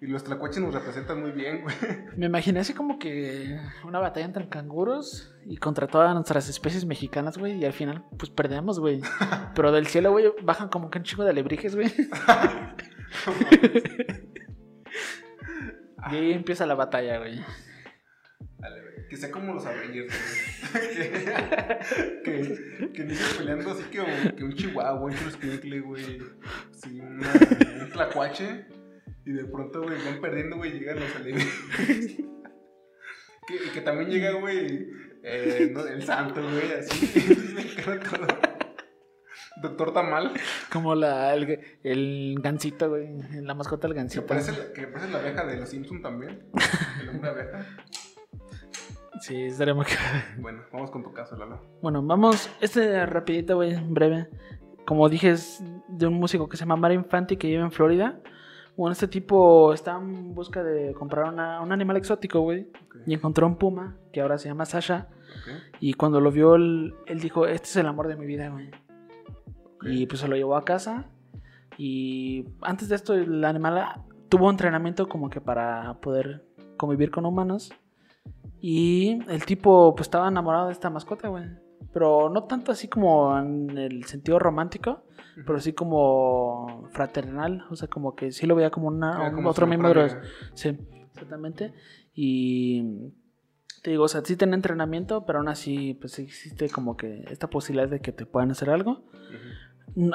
Y los tlacuaches nos representan muy bien, güey. Me imaginé así como que una batalla entre canguros y contra todas nuestras especies mexicanas, güey. Y al final, pues perdemos, güey. Pero del cielo, güey, bajan como que un chingo de alebrijes, güey. y ahí empieza la batalla, güey. Dale, güey. Que sea como los Avengers, güey. que, que inician peleando así que, que un chihuahua, un güey. Sí, una, un tlacuache. Y de pronto, güey, van perdiendo, güey, llegan los alienígenas. que, que también llega, güey, eh, no, el santo, güey, así. todo. Doctor Tamal. Como la, el, el gancito, güey. La mascota del Que gancito. parece, la- que parece la abeja de los Simpsons también. El hombre abeja. Sí, estaría muy Bueno, vamos con tu caso, Lalo. Bueno, vamos, este rapidito, güey, breve. Como dije, es de un músico que se llama Mario Infanti que vive en Florida. Bueno, este tipo está en busca de comprar una- un animal exótico, güey. Y encontró un puma, que ahora se llama Sasha. Ok. Y cuando lo vio, él, él dijo, este es el amor de mi vida, güey. Ok. Y pues se lo llevó a casa. Y antes de esto, el animal tuvo entrenamiento como que para poder convivir con humanos. Y el tipo pues estaba enamorado de esta mascota, güey. Pero no tanto así como en el sentido romántico, pero sí como fraternal. O sea, como que sí lo veía como una, como otro miembro de. Sí, exactamente. Y te digo, o sea, sí tiene entrenamiento, pero aún así, pues existe como que esta posibilidad de que te puedan hacer algo.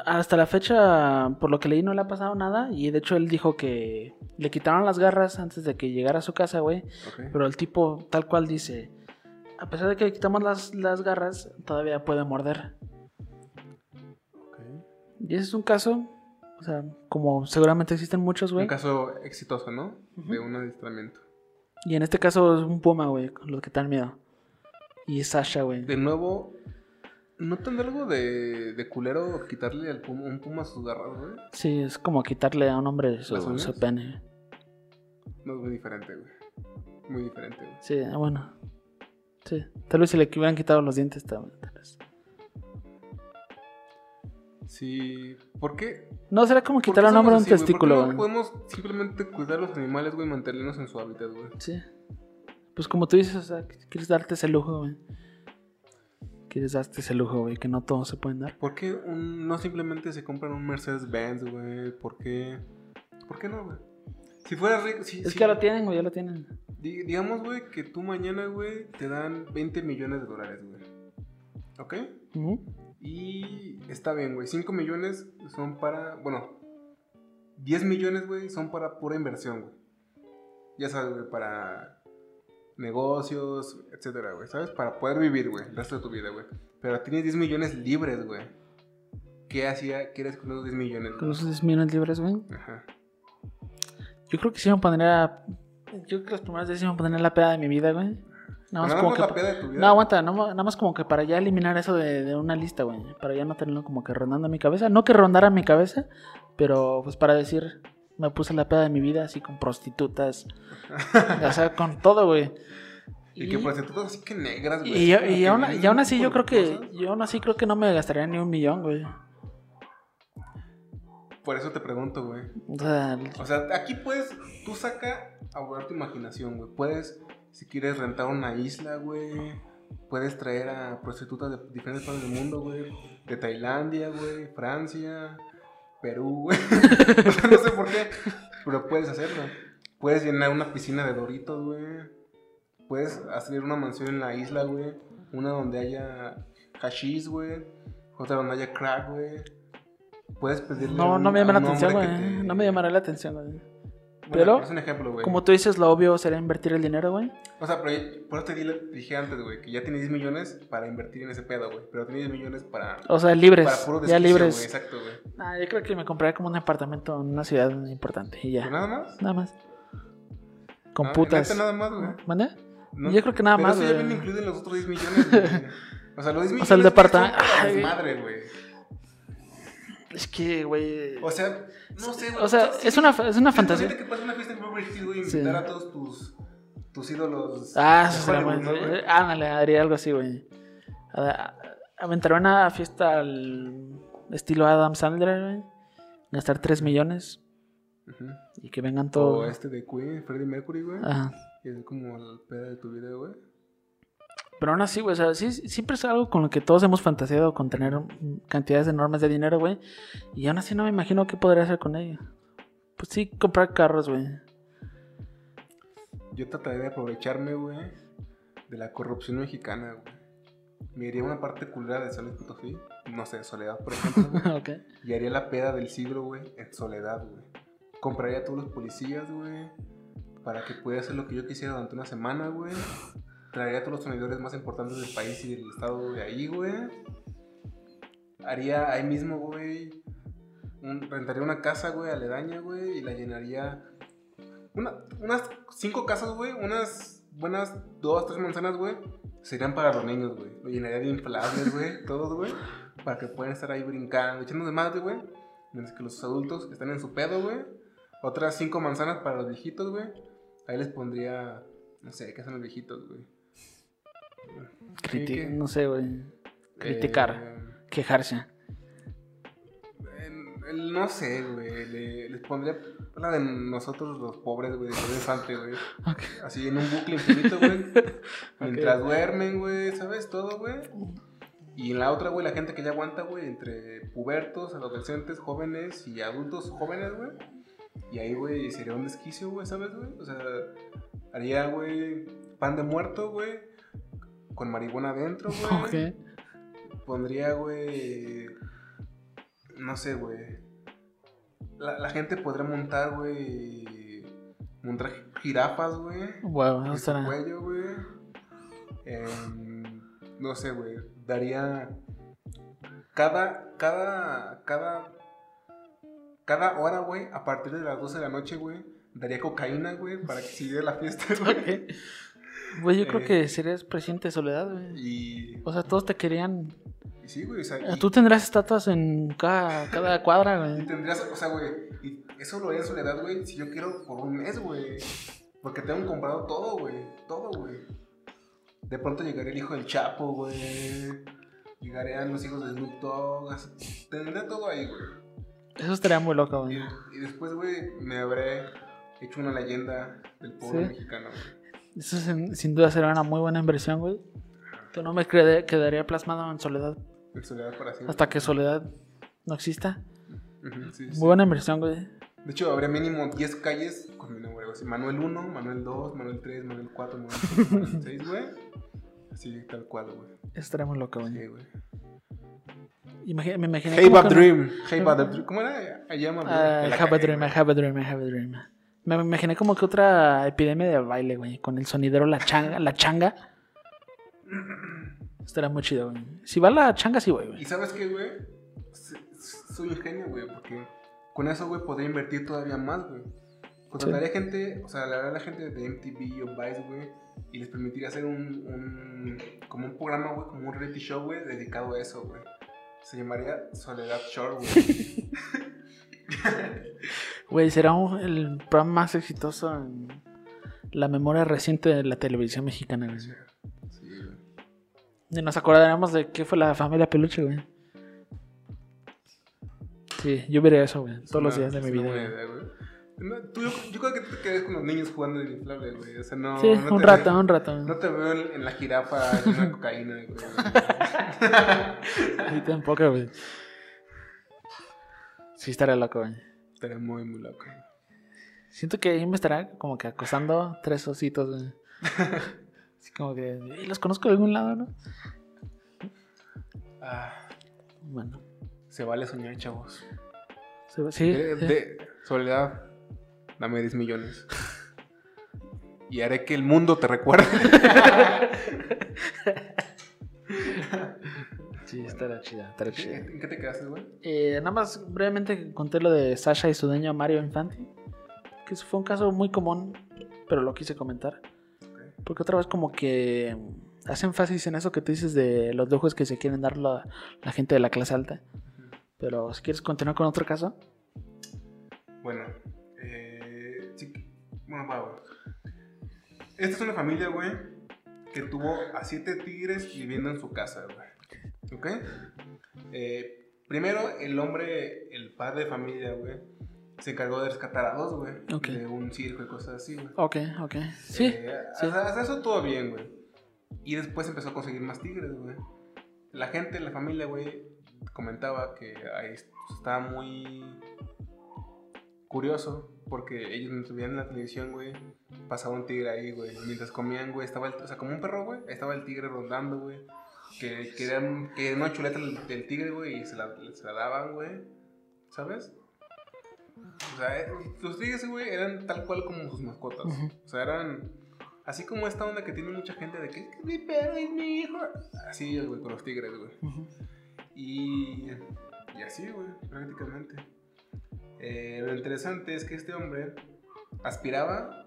Hasta la fecha, por lo que leí, no le ha pasado nada. Y de hecho, él dijo que le quitaron las garras antes de que llegara a su casa, güey. Pero el tipo, tal cual dice: A pesar de que le quitamos las, las garras, todavía puede morder. Y ese es un caso, o sea, como seguramente existen muchos, güey. Un caso exitoso, ¿no? De un adiestramiento. Y en este caso es un puma, güey, con los que te dan miedo. Y es Sasha, güey. De nuevo, ¿no tendrá algo de, de culero quitarle al puma, un puma sus garras, güey? Sí, es como quitarle a un hombre su, su pene. No es muy diferente, güey. Muy diferente, güey. Sí, ah, bueno. Sí, tal vez si le hubieran quitado los dientes, tal vez. Sí. ¿Por qué? No, será como ¿Por qué quitar a un somos hombre un así, testículo, ¿Por qué güey. no podemos simplemente cuidar los animales, güey, y mantenerlos en su hábitat, güey? Sí. Pues como tú dices, o sea, quieres darte ese lujo, güey. Quieres darte ese lujo, güey, que no todos se pueden dar. ¿Por qué un- no simplemente se compran un Mercedes-Benz, güey? ¿Por qué? ¿Por qué no, güey? Si fueras rico, si, Es si- que ya lo tienen, güey, ya lo tienen. di- digamos, güey, que tú mañana, güey, te dan 20 millones de dólares, güey. ¿Ok? Ujú. Y está bien, güey. 5 millones son para. Bueno, 10 millones, güey, son para pura inversión, güey. Ya sabes, güey, para negocios, etcétera, güey. ¿Sabes? Para poder vivir, güey, el resto de tu vida, güey. Pero tienes 10 millones libres, güey. ¿Qué hacía? ¿Qué eres con esos 10 millones? Con esos 10 millones libres, güey. Ajá. Yo creo que sí me pondría. Yo creo que las primeras veces sí me pondría la peda de mi vida, güey. Nada más como que. la peda de tu vida. No, aguanta, no- nada más como que para ya eliminar eso de, de una lista, güey. Para ya no tenerlo como que rondando mi cabeza. No que rondara mi cabeza, pero pues para decir, me puse la peda de mi vida así con prostitutas. o sea, con todo, güey. Y, que prostitutas así que negras, güey. y, y y aún así yo creo que yo aún así creo que no me gastaría ni un millón, güey. Por eso te pregunto, güey. O sea, O sea, aquí puedes, tú saca a volar tu imaginación, güey. Puedes, si quieres rentar una isla, güey. Puedes traer a prostitutas de diferentes partes del mundo, güey. De Tailandia, güey. Francia, Perú, güey. No sé por qué, pero puedes hacerlo. Puedes llenar una piscina de doritos, güey. Puedes hacer una mansión en la isla, güey. Una donde haya hashish, güey. Otra donde haya crack, güey. Puedes pedirle no, un- no me llama la atención, güey. te- No me llamará la atención, güey. Bueno, pero, es un ejemplo, güey. Como tú dices, lo obvio sería invertir el dinero, güey. O sea, pero yo- por eso te di- dije antes, güey, que ya tiene 10 millones para invertir en ese pedo, güey. Pero tiene 10 millones para, O sea, libres. para puro ya libres. güey. Exacto, güey. Ah, yo creo que me compraría como un apartamento en una ciudad importante y ya. ¿Pero nada más? Nada más. Con Ah, putas. nada más, güey. ¿Mande? No- Yo creo que nada pero más, eso ya viene incluido en los otros 10 millones, güey. O sea, los 10 millones. O sea, el departamento- desmadre, güey. Es que, güey. O sea, no sé, güey. O sea, es una, es una sí, fantasía. que pasa una fiesta en Hills, güey, Sí. invitar a todos tus, tus ídolos. Ah, eso Hollywood, bueno. Eh, Ándale, haría algo así, güey. Aventar una fiesta al estilo Adam Sandler, güey. Gastar 3 millones. Ujú. Y que vengan O todos. este de Queen, Freddie Mercury, güey. Ajá. Y es como el pedo de tu vida, güey. Pero aún así, güey, o sea, sí, siempre es algo con lo que todos hemos fantaseado con tener cantidades enormes de dinero, güey. Y aún así no me imagino qué podría hacer con ello. Pues sí, comprar carros, güey. Yo trataría de aprovecharme, güey, de la corrupción mexicana, güey. Me iría a una parte culera de San Potosí, no sé, Soledad, por ejemplo, güey, ok. y haría la peda del siglo, güey, en Soledad, güey. Compraría a todos los policías, güey, para que pudiera hacer lo que yo quisiera durante una semana, güey. Traería a todos los sonidores más importantes del país y del estado de ahí, güey. Haría ahí mismo, güey, un- rentaría una casa, güey, aledaña, güey, y la llenaría una- unas cinco casas, güey, unas buenas dos, tres manzanas, güey, serían para los niños, güey. Lo llenaría de inflables, güey, todos, güey, para que puedan estar ahí brincando, echando de madre, güey. Mientras que los adultos están en su pedo, güey. Otras cinco manzanas para los viejitos, güey. Ahí les pondría, no sé, ¿qué hacen los viejitos, güey? No sé, güey. Criticar. Eh, Quejarse. el- no sé, güey. le- les pondría la de nosotros los pobres, güey, de Pedro Infante, güey. Así en un bucle infinito, güey. Mientras duermen, güey, ¿sabes? Todo, güey. Y en la otra, güey, la gente que ya aguanta, güey, entre pubertos, adolescentes, jóvenes y adultos jóvenes, güey. Y ahí, güey, sería un desquicio, güey, ¿sabes, güey? O sea, haría, güey, pan de muerto, güey, con marihuana adentro, güey. Ok. Pondría, güey, no sé, güey. La, la gente podría montar, güey, montar jirafas, güey. En su estará. cuello, güey. Em, no sé, güey. Daría. Cada. Cada. Cada. Cada hora, güey. A partir de las 12 de la noche, güey. Daría cocaína, güey. Para que siguiera la fiesta, güey. Güey, yo creo Eh. que serías presidente de Soledad, güey. Y. O sea, todos te querían. y sí, güey. O sea, Eh, y- Tú tendrás estatuas en cada, cada cuadra, y güey. tendrías. O sea, güey. Y eso lo haría soledad, güey. Si yo quiero por un mes, güey. Porque tengo comprado todo, güey. Todo, güey. De pronto llegaría el hijo del Chapo, güey. Llegarían los hijos de Snoop Dogg. así, Tendría todo ahí, güey. Eso estaría muy loco, Y, güey. y después, güey, me habré hecho una leyenda del pueblo Sí. mexicano, güey. Eso sin, sin duda será una muy buena inversión, güey. Tu nombre quedaría plasmado en Soledad. En soledad para siempre. Hasta que Soledad no exista. Sí, Muy sí. buena inversión, güey. De hecho, habría mínimo 10 calles con mi nombre, güey. Así, Manuel 1, Manuel 2, Manuel 3, Manuel 4, Manuel 5, Manuel 6, güey. Así, tal cual, güey. Estaría muy loco, güey. Sí, güey. Imagi- me imaginé. Hey, que- Dream. Hey, Bad Dream. ¿Cómo era? I am a Ah, I have a dream, I have a dream, I have a dream. Me imaginé como que otra epidemia de baile, güey. Con el sonidero, la changa. La changa. Estaría muy chido, güey. Si va la changa, sí voy, güey. ¿Y sabes qué, güey? Soy ingenio, güey, porque con eso, güey, podría invertir todavía más, güey. Contrataría gente, o sea, la verdad, la gente de MTV o Vice, güey, y les permitiría hacer un, un como un programa, güey, como un reality show, güey, dedicado a eso, güey. Se llamaría Soledad Shore, güey. Güey, será un- el programa más exitoso en la memoria reciente de la televisión mexicana, güey. Sí, güey. Y nos acordaremos de qué fue la familia Peluche, güey. Sí, yo veré eso, güey. Todos los días de mi vida. güey. idea, güey. No, tú, yo, yo creo que tú te quedas con los niños jugando en inflable, güey. O sea, no. Sí, no un rato, veo- un rato. No te veo en, en la jirafa llena cocaína, güey. Sí, tampoco, güey. Sí, estaría loco, güey. Estaría muy, muy loco. Siento que ahí me estará como que acosando tres ositos, güey. Así como que, "Ey, los conozco de algún lado, ¿no? Ah, Bueno, se vale soñar, chavos. se- sí. De, sí. de- soledad, dame 10 millones. Y haré que el mundo te recuerde. Sí, estará chida, estará chida. ¿En qué te quedaste, güey? Eh, nada más brevemente conté lo de Sasha y su dueño Mario Infanti. Que fue un caso muy común, pero lo quise comentar. Porque otra vez como que hace énfasis en eso que tú dices de los lujos que se quieren dar la, la gente de la clase alta. Pero si quieres continuar con otro caso. Bueno, eh, sí bueno, va, güey. Esta es una familia, güey, que tuvo a siete tigres viviendo en su casa, güey. ¿Ok? Eh, primero, el hombre, el padre de familia, güey, se encargó de rescatar a dos, güey. Ok. De un circo y cosas así, güey. Ok, ok. Sí. Eh, sí. Hasta, hasta eso todo bien, güey. Y después empezó a conseguir más tigres, güey. La gente, la familia, güey, comentaba que ahí estaba muy curioso porque ellos mientras veían la televisión, güey, pasaba un tigre ahí, güey. Mientras comían, güey, estaba el, o sea, como un perro, güey, estaba el tigre rondando, güey. Que querían que una chuleta del, del tigre, güey, y se la, se la daban, güey. ¿Sabes? O sea, eh, los tigres, güey, eran tal cual como sus mascotas. O sea, eran así como esta onda que tiene mucha gente de que "Es mi perro es mi hijo. Así, güey, con los tigres, güey. Y, y así, güey, prácticamente. Eh, lo interesante es que este hombre aspiraba,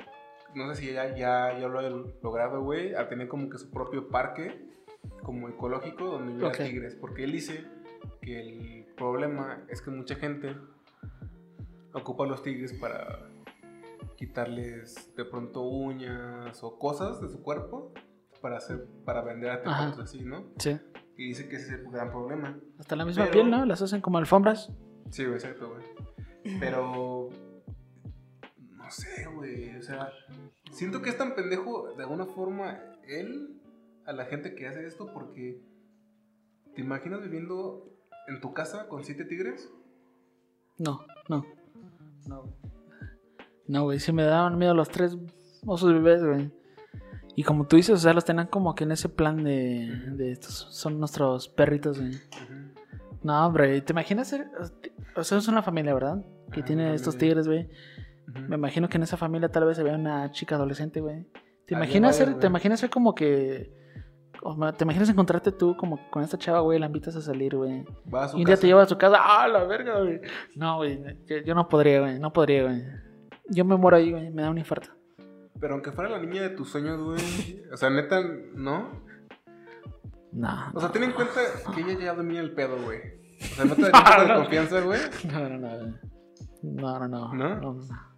no sé si ya, ya, ya lo ha logrado, güey, a tener como que su propio parque, como ecológico, donde hubiera Ok. tigres. Porque él dice que el problema es que mucha gente ocupa los tigres para quitarles de pronto uñas o cosas de su cuerpo para hacer para vender a Ajá. así, ¿no? Sí. Y dice que ese es el gran problema. Hasta la misma Pero- piel, ¿no? Las hacen como alfombras. Sí, güey, exacto, güey. Pero. No sé, güey. O sea, siento que es tan pendejo de alguna forma él a la gente que hace esto porque. ¿Te imaginas viviendo en tu casa con siete tigres? No, no. No. No, güey, sí me daban miedo los tres osos bebés, güey. Y como tú dices, o sea, los tenían como que en ese plan de, de estos son nuestros perritos, güey. No, hombre, ¿te imaginas ser? O sea, es una familia, ¿verdad? Que tiene estos tigres, güey. Me imagino que en esa familia tal vez se vea una chica adolescente, güey. ¿Te imaginas ser, te imaginas ser como que te imaginas encontrarte tú como con esta chava, güey, la invitas a salir, güey. Va a su Y un día casa. te lleva a su casa, ¡ah, la verga, güey! No, güey, yo, yo no podría, güey, no podría, güey. Yo me muero ahí, güey, me da un infarto. Pero aunque fuera la niña de tus sueños, güey. O sea, neta, ¿no? No, O sea, ten en cuenta que ella ya domina el pedo, güey. O sea, no te da de confianza, güey. no, no, no, güey. no, no, no, ¿No? no, no.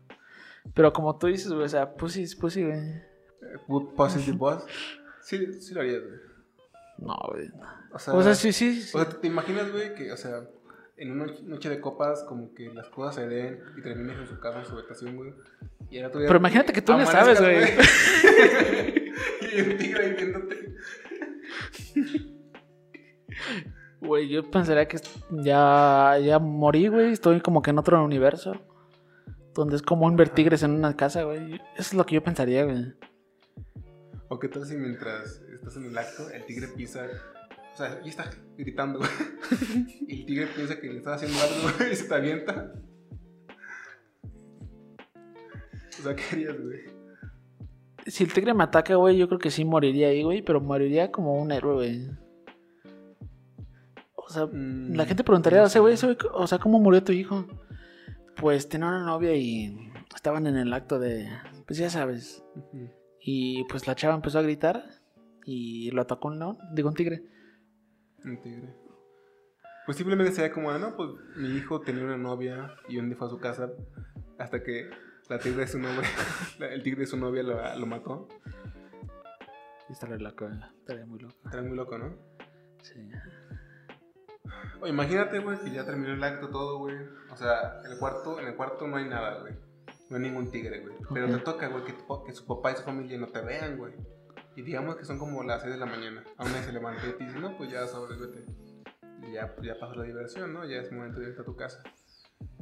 Pero como tú dices, güey, o sea, pussy es pussy, güey. Good positive boss. Sí, sí lo harías, güey. No, güey. O sea, O sea, sí, sí, sí. O sea, ¿te imaginas, güey, que, o sea, en una noche- de copas, como que las cosas se den y termines en su casa, en su habitación, güey? Y día. Pero imagínate que tú no sabes, güey. y un tigre viéndote. Güey, yo pensaría que ya, ya morí, güey. Estoy como que en otro universo. Donde es como un ver tigres en una casa, güey. Eso es lo que yo pensaría, güey. O qué tal si mientras estás en el acto, el tigre pisa. O sea, y está gritando, güey. Y el tigre piensa que le estás haciendo algo, güey, y se te avienta. O sea, ¿qué harías, güey? Si el tigre me ataca, güey, yo creo que sí moriría ahí, güey. Pero moriría como un héroe, güey. O sea, Mm, la gente preguntaría, o sea, güey, o sea, ¿cómo murió tu hijo? Pues tenía una novia y estaban en el acto de, pues ya sabes. Ujú. Y pues la chava empezó a gritar y lo atacó un león, digo un tigre. Un tigre. Pues simplemente sería como, ah, no, pues mi hijo tenía una novia y un día fue a su casa hasta que la tigre de su novia, el tigre de su novia lo, lo mató. Y estaría loco, güey, estaría muy loco. Era muy loco, ¿no? Sí. O imagínate, güey, que ya terminó el acto todo, güey. O sea, el cuarto, en el cuarto no hay nada, güey. No hay ningún tigre, güey. Pero Ok. te toca, güey, que, que su papá y su familia no te vean, güey. Y digamos que son como las 6 de la mañana. Aún nadie se levantó y te dice, no, pues ya sabes, vete. Y ya, pues ya pasó la diversión, ¿no? Ya es momento de irte a tu casa.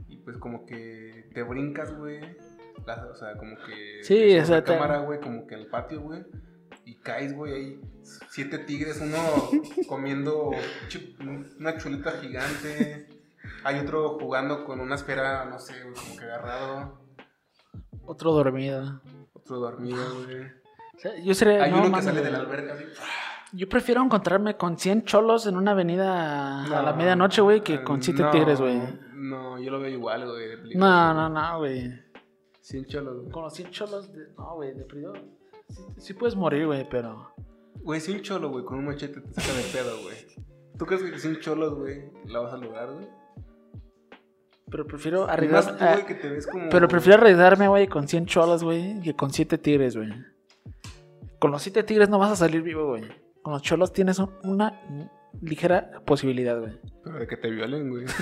Y pues como que te brincas, güey. La- O sea, como que... Sí, o sea, sobre te- cámara, güey, como que al patio, güey. Y caes, güey, ahí siete tigres, uno comiendo una chuleta gigante. Hay otro jugando con una esfera, no sé, güey, como que agarrado. Otro dormido. Otro dormido, güey. O sea, yo sería. Hay no, uno que sale de la alberca así. Yo prefiero encontrarme con 100 cholos en una avenida a la No, medianoche, güey, que con 7 no, tigres, güey. No, yo lo veo igual, güey. No, no, no, güey. Cien cholos, güey. Con los 100 cholos, de... no, güey, de frío. Sí, sí puedes morir, güey, pero. Güey, si un cholo, güey, con un machete te saca de pedo, güey. ¿Tú crees que sin cholos, güey, la vas a lograr, güey? Pero prefiero Y más arriesgarme. tú, güey, que te ves como... Pero prefiero arriesgarme, güey, con 100 cholos, güey, que con 7 tigres, güey. Con los 7 tigres no vas a salir vivo, güey. Con los cholos tienes un- una ligera posibilidad, güey. Pero de que te violen, güey.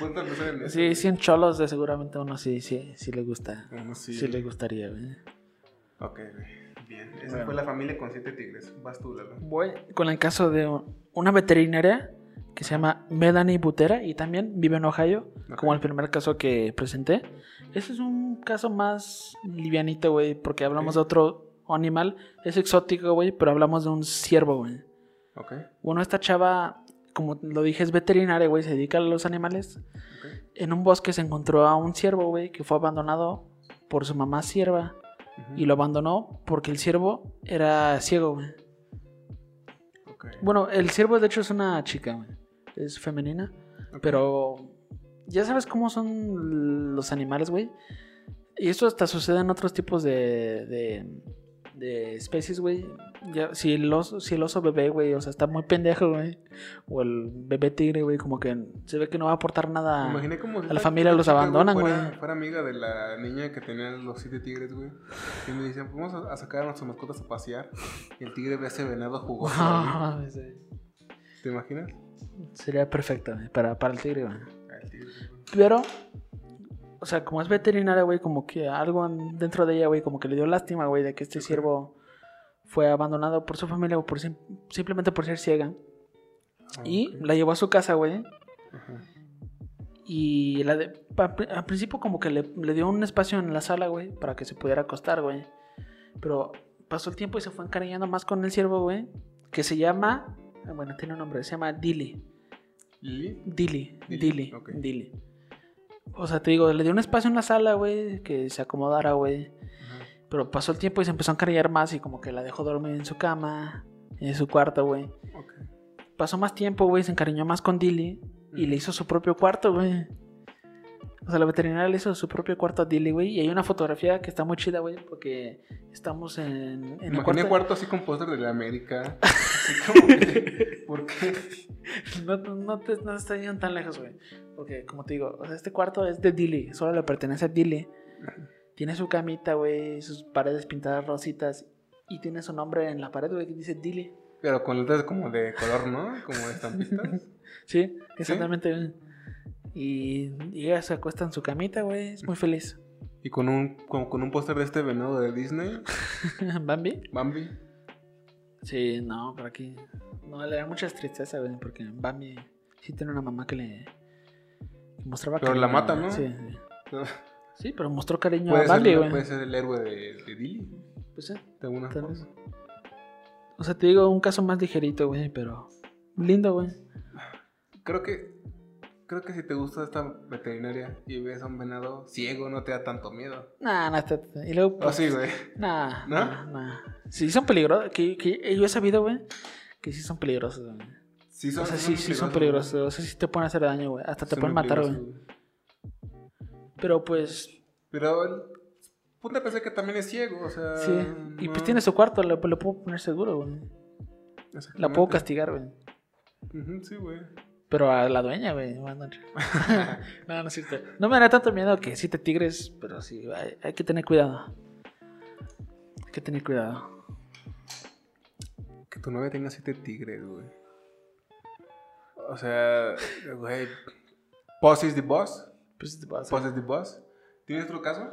En eso. Sí, güey. 100 cholos de seguramente uno sí, sí, sí le gusta. Uno sí. Sí, le gustaría, güey. Ok, güey. Bien. Esa Bueno. fue la familia con siete tigres. Vas tú, Lalo. Voy con el caso de un- una veterinaria que se llama Melanie Butera y también vive en Ohio, Ok. como el primer caso que presenté. Ese es un caso más livianito, güey, porque hablamos Ok. de otro animal. Es exótico, güey, pero hablamos de un ciervo, güey. Ok. Bueno, esta chava, como lo dije, es veterinaria, güey, se dedica a los animales. Ok. En un bosque se encontró a un ciervo, güey, que fue abandonado por su mamá cierva. Ujú. Y lo abandonó porque el ciervo era ciego, güey. Ok. Bueno, el ciervo de hecho es una chica, güey. Es femenina. Pero ya sabes cómo son los animales, güey. Y esto hasta sucede en otros tipos de, de, de especies, güey. Si, el oso, si el oso bebé, güey, o sea, está muy pendejo, güey. O el bebé tigre, güey, como que se ve que no va a aportar nada. Imaginé como a la familia los abandonan, fuera, güey. Fuera amiga de la niña que tenía los siete tigres, güey. Y me decían, vamos a, sacar a nuestras mascotas a pasear. Y el tigre ve a ese venado jugoso. Sí. ¿Te imaginas? Sería perfecto güey, para, para el tigre, güey. Pero, o sea, como es veterinaria, güey, como que algo en- dentro de ella, güey, como que le dio lástima, güey, de que este ciervo fue abandonado por su familia o por sim- simplemente por ser ciega. Ah, Y la llevó a su casa, güey. Ajá. Y la de, pa- al principio como que le, le dio un espacio en la sala, güey, para que se pudiera acostar, güey. Pero pasó el tiempo y se fue encariñando más con el ciervo, güey, que se llama, bueno, tiene un nombre, se llama Dilly. Lili. Dilly, Dilly, Dilly, ok. Dilly. O sea, te digo, le dio un espacio en la sala, güey, que se acomodara, güey. Pero pasó el tiempo y se empezó a encariñar más y como que la dejó dormir en su cama, en su cuarto, güey. Ok. Pasó más tiempo, güey, se encariñó más con Dilly y le hizo su propio cuarto, güey. O sea, la veterinaria le hizo su propio cuarto a Dilly, güey. Y hay una fotografía que está muy chida, güey, porque estamos en, en Me el cuarto. cuarto así con póster de la América. Así como que. ¿Por qué? No, no te, no te yendo tan lejos, güey. Porque, como te digo, o sea, este cuarto es de Dilly, solo le pertenece a Dilly. Tiene su camita, güey, sus paredes pintadas rositas. Y tiene su nombre en la pared, güey, que dice Dilly. Pero con letras como de color, ¿no? Como de estampitas. Sí, exactamente. Y, ella se acuesta en su camita, güey, es muy feliz. Y con un, con un póster de este venado de Disney. ¿Bambi? Bambi. Sí, no, pero aquí. No, le da mucha tristeza, güey, porque Bambi sí tiene una mamá que le. que mostraba Pero la mata, ¿no? Sí, sí. Sí, pero mostró cariño a Bambi, güey. puede ser el héroe de, de Dilly. Pues sí. De alguna forma. O sea, te digo, un caso más ligerito, güey, pero lindo, güey. Creo que. Creo que si te gusta esta veterinaria y ves a un venado ciego, no te da tanto miedo. Nah, nah, está- y luego, ¿O pues, sí, güey? nah, ¿No? nah, nah. Sí, son peligrosos, que, que yo he sabido, güey, que sí son peligrosos, güey. Sí, O sea, sí, sí son peligrosos, o sea, sí te pueden hacer daño, güey, hasta te Son pueden matar, güey. Pero pues, Pero el- ponte a pensar que también es ciego, o sea. sí, y pues no- tiene su cuarto, le, le puedo poner seguro, güey. La puedo castigar, güey. Ujú, sí, güey. Pero a la dueña, güey. no, no es cierto. No me da tanto miedo que sí te tigres, pero sí, hay, hay que tener cuidado. Hay que tener cuidado. Que tu novia tenga siete tigres, güey. O sea, güey. Boss is the boss. Pues te a- Boss is the boss. ¿Tienes otro caso?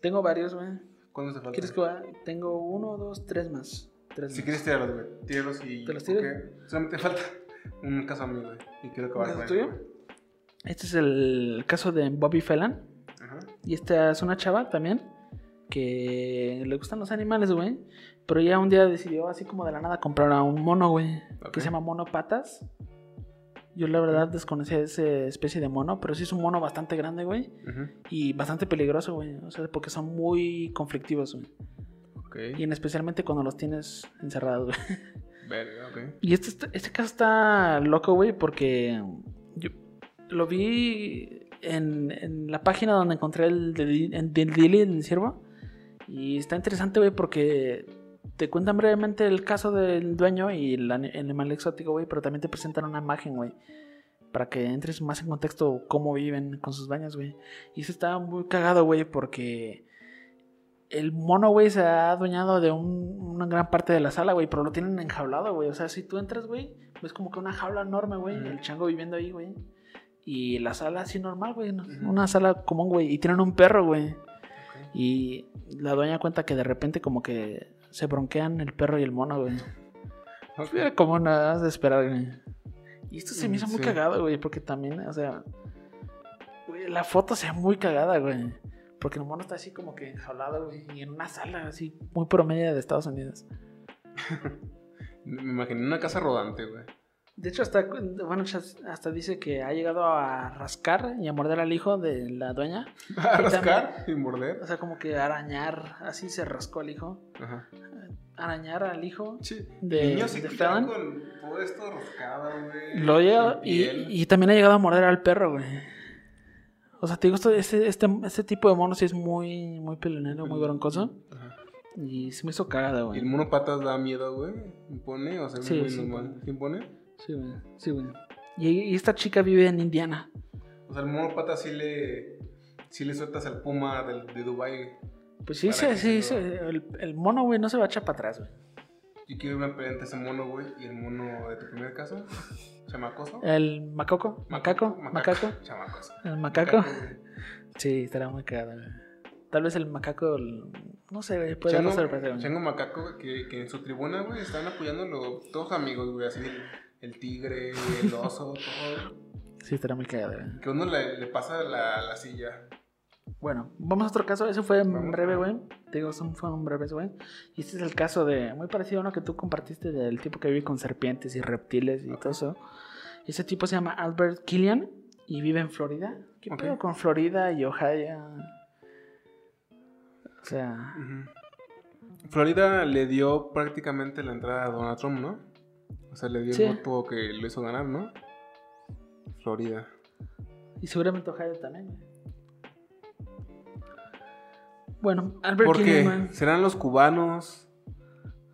Tengo varios, güey. ¿Cuándo se falta? ¿Quieres que va? Tengo uno, dos, tres más. Tres Si más. quieres, tíralos, güey. Tíralos y. ¿Te los tiro? ok. Solamente falta un caso mío, güey. Y quiero ¿Un acabar caso con tuyo? Este es el caso de Bobby Fellan. Ajá. Y esta es una chava también que le gustan los animales, güey. Pero ella un día decidió así como de la nada comprar a un mono, güey. Ok. Que se llama mono patas. Yo la verdad desconocía esa especie de mono, pero sí es un mono bastante grande, güey. Ujú. Y bastante peligroso, güey. O sea, porque son muy conflictivos, güey. Ok. Y en especialmente cuando los tienes encerrados, güey. Y este, este caso está loco, güey, porque yo lo vi en, en la página donde encontré el del Dilly, el ciervo. Y está interesante, güey, porque te cuentan brevemente el caso del dueño y el animal exótico, güey, pero también te presentan una imagen, güey. Para que entres más en contexto cómo viven con sus baños, güey. Y eso está muy cagado, güey, porque el mono, güey, se ha adueñado de un- una gran parte de la sala, güey, pero lo tienen enjaulado, güey. O sea, si tú entras, güey, ves como que una jaula enorme, güey, el chango viviendo ahí, güey. Y la sala así normal, güey. ¿no? Una sala común, güey. Y tienen un perro, güey. Y la dueña cuenta que de repente como que se bronquean el perro y el mono, güey. Ok. Era como nada de esperar, güey. Y esto se me hizo muy cagado, güey, porque también, o sea, güey, la foto se ve muy cagada, güey. Porque el mono está así como que enjaulado, güey, y en una sala así muy promedio de Estados Unidos. Me imaginé una casa rodante, güey. De hecho, hasta, bueno, hasta dice que ha llegado a rascar y a morder al hijo de la dueña. A Y rascar y morder. O sea, como que arañar, así se rascó al hijo. Ajá. Arañar al hijo. Sí. De- Niños se de con todo esto rascado, güey. Lo y, y también ha llegado a morder al perro, güey. O sea, te digo, este, este, este tipo de mono sí es muy, muy peleonero, muy broncoso. Ajá. Y se me hizo cagada, Y güey. el mono patas da miedo, güey. ¿Impone? O sea, es Sí, muy sí normal. ¿Sí impone? Sí, güey. Sí, güey. Y, y esta chica vive en Indiana. O sea, el mono patas sí le. Sí le sueltas al puma del, de Dubai. Pues sí, sí, sí, sí, el, el mono, güey, no se va a echar para atrás, güey. Yo quiero pelea entre ese mono, güey, y el mono de tu primer caso. Chamacoso. El macaco, macaco, macaco. Chamacoso. El macaco. güey. Sí, estará muy cagado, güey. Tal vez el macaco, no sé, puede darnos sorpresa, güey. Chango Macaco, que, que en su tribuna, güey, están apoyándolo todos amigos, güey, así el, el tigre, el oso, todo. Sí, estará muy cagado, güey. Que uno le, le pasa la, la silla. Bueno, vamos a otro caso. Ese fue en breve, güey. Te digo, son fueron breves, güey. Y este es el caso de, muy parecido a uno que tú compartiste del tipo que vive con serpientes y reptiles y todo eso. Ese tipo se llama Albert Killian y vive en Florida. ¿Qué Ok. pedo con Florida y Ohio? O sea. Florida le dio prácticamente la entrada a Donald Trump, ¿no? O sea, le dio Sí. el voto que lo hizo ganar, ¿no? Florida. y seguramente Ohio también, güey. Bueno, Albert ¿Por Killian, qué? güey. ¿Serán los cubanos?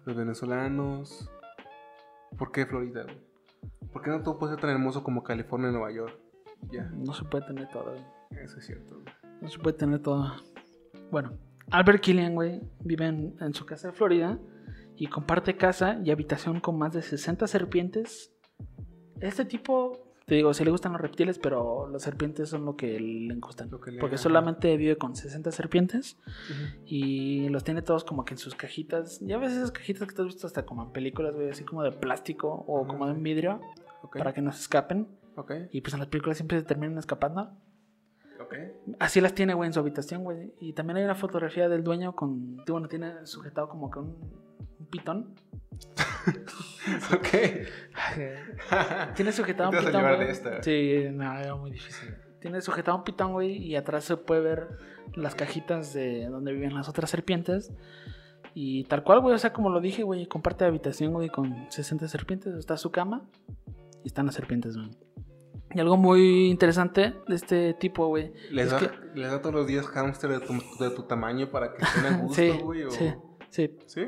¿Los venezolanos? ¿Por qué Florida, güey? ¿Por qué no todo puede ser tan hermoso como California y Nueva York? Ya, No se puede tener todo, güey. eso es cierto, güey. No se puede tener todo. Bueno, Albert Killian, güey, vive en, en su casa de Florida y comparte casa y habitación con más de 60 serpientes. Este tipo, te digo, sí le gustan los reptiles, pero las serpientes son lo que le gustan. Que le- Porque solamente vive con 60 serpientes y los tiene todos como que en sus cajitas. Ya ves esas cajitas que te has visto hasta como en películas, güey, así como de plástico o como de un vidrio para que no se escapen. Y pues en las películas siempre se terminan escapando. ok. Así las tiene, güey, en su habitación, güey. Y también hay una fotografía del dueño con. Bueno, tiene sujetado como que un, un pitón. Ok. Tiene sujetado un pitón. güey. de esta. Sí, no, era muy difícil. Tiene sujetado un pitón, güey, y atrás se puede ver las cajitas de donde viven las otras serpientes. Y tal cual, güey, o sea, como lo dije, güey, comparte habitación, güey, con 60 serpientes. Está su cama y están las serpientes, güey. Y algo muy interesante de este tipo, güey. ¿Les, es da, que- ¿Les da todos los días hámster de tu, de tu tamaño para que estén a gusto, Sí, güey? o- sí, sí. ¿Sí?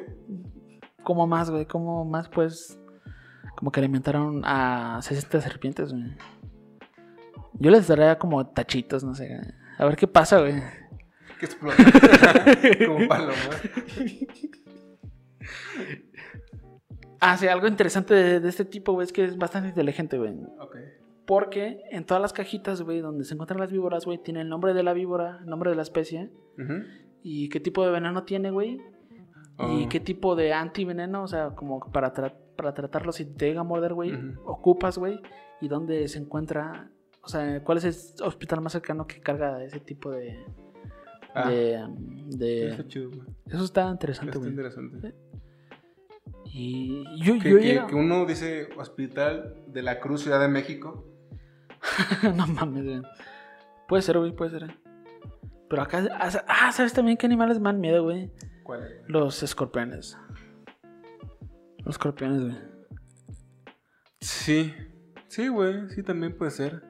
como más, güey, como más, pues, como que alimentaron a 60 serpientes, güey. Yo les daría como tachitos, no sé. güey. A ver qué pasa, güey. Que explota. Como paloma. Ah, sí, algo interesante de, de este tipo, güey, es que es bastante inteligente, güey. Ok. Porque en todas las cajitas, güey, donde se encuentran las víboras, güey, tiene el nombre de la víbora, el nombre de la especie, y qué tipo de veneno tiene, güey. Y Oh. qué tipo de antiveneno, o sea, como para, tra- para tratarlo si te llega a morder, güey, ocupas, güey, y dónde se encuentra, o sea, cuál es el hospital más cercano que carga ese tipo de... Ah, de, de- está chido, eso está interesante, güey. interesante. Y yo, Que, yo que- llego- que uno dice Hospital de la Cruz, Ciudad de México. no mames, güey. Puede ser, güey, puede ser. Pero acá, ah, ¿sabes también qué animales me dan miedo, güey? Los escorpiones. Los escorpiones, güey. Sí. Sí, güey. Sí, también puede ser.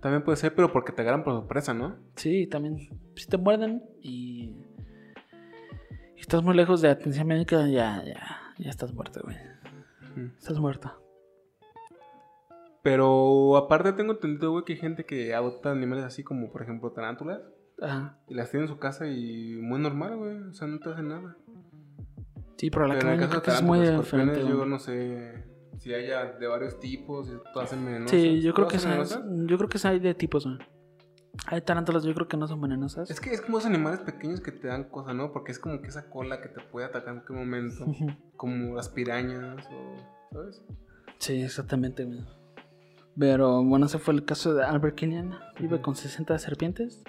También puede ser, pero porque te agarran por sorpresa, ¿no? Sí, también. Si te muerden y. y estás muy lejos de atención médica, ya, ya, ya estás muerto, güey. Estás muerta. Pero aparte tengo entendido, güey, que hay gente que adopta animales así como, por ejemplo, tarántulas. Ajá. Y las tiene en su casa y muy normal, güey. O sea, no te hacen nada. Sí, pero la Pero en creo de que es muy diferente. yo güey. no sé si haya de varios tipos y todas son venenosas. Sí, yo creo que ¿Todas son yo creo que hay de tipos, güey. Hay tarántulas, yo creo que no son venenosas. Es que es como esos animales pequeños que te dan cosas, ¿no? Porque es como que esa cola que te puede atacar en cualquier momento. Como las pirañas o... ¿Sabes? Sí, exactamente, güey. Pero bueno, ese fue el caso de Albert Killian. Vive con 60 serpientes.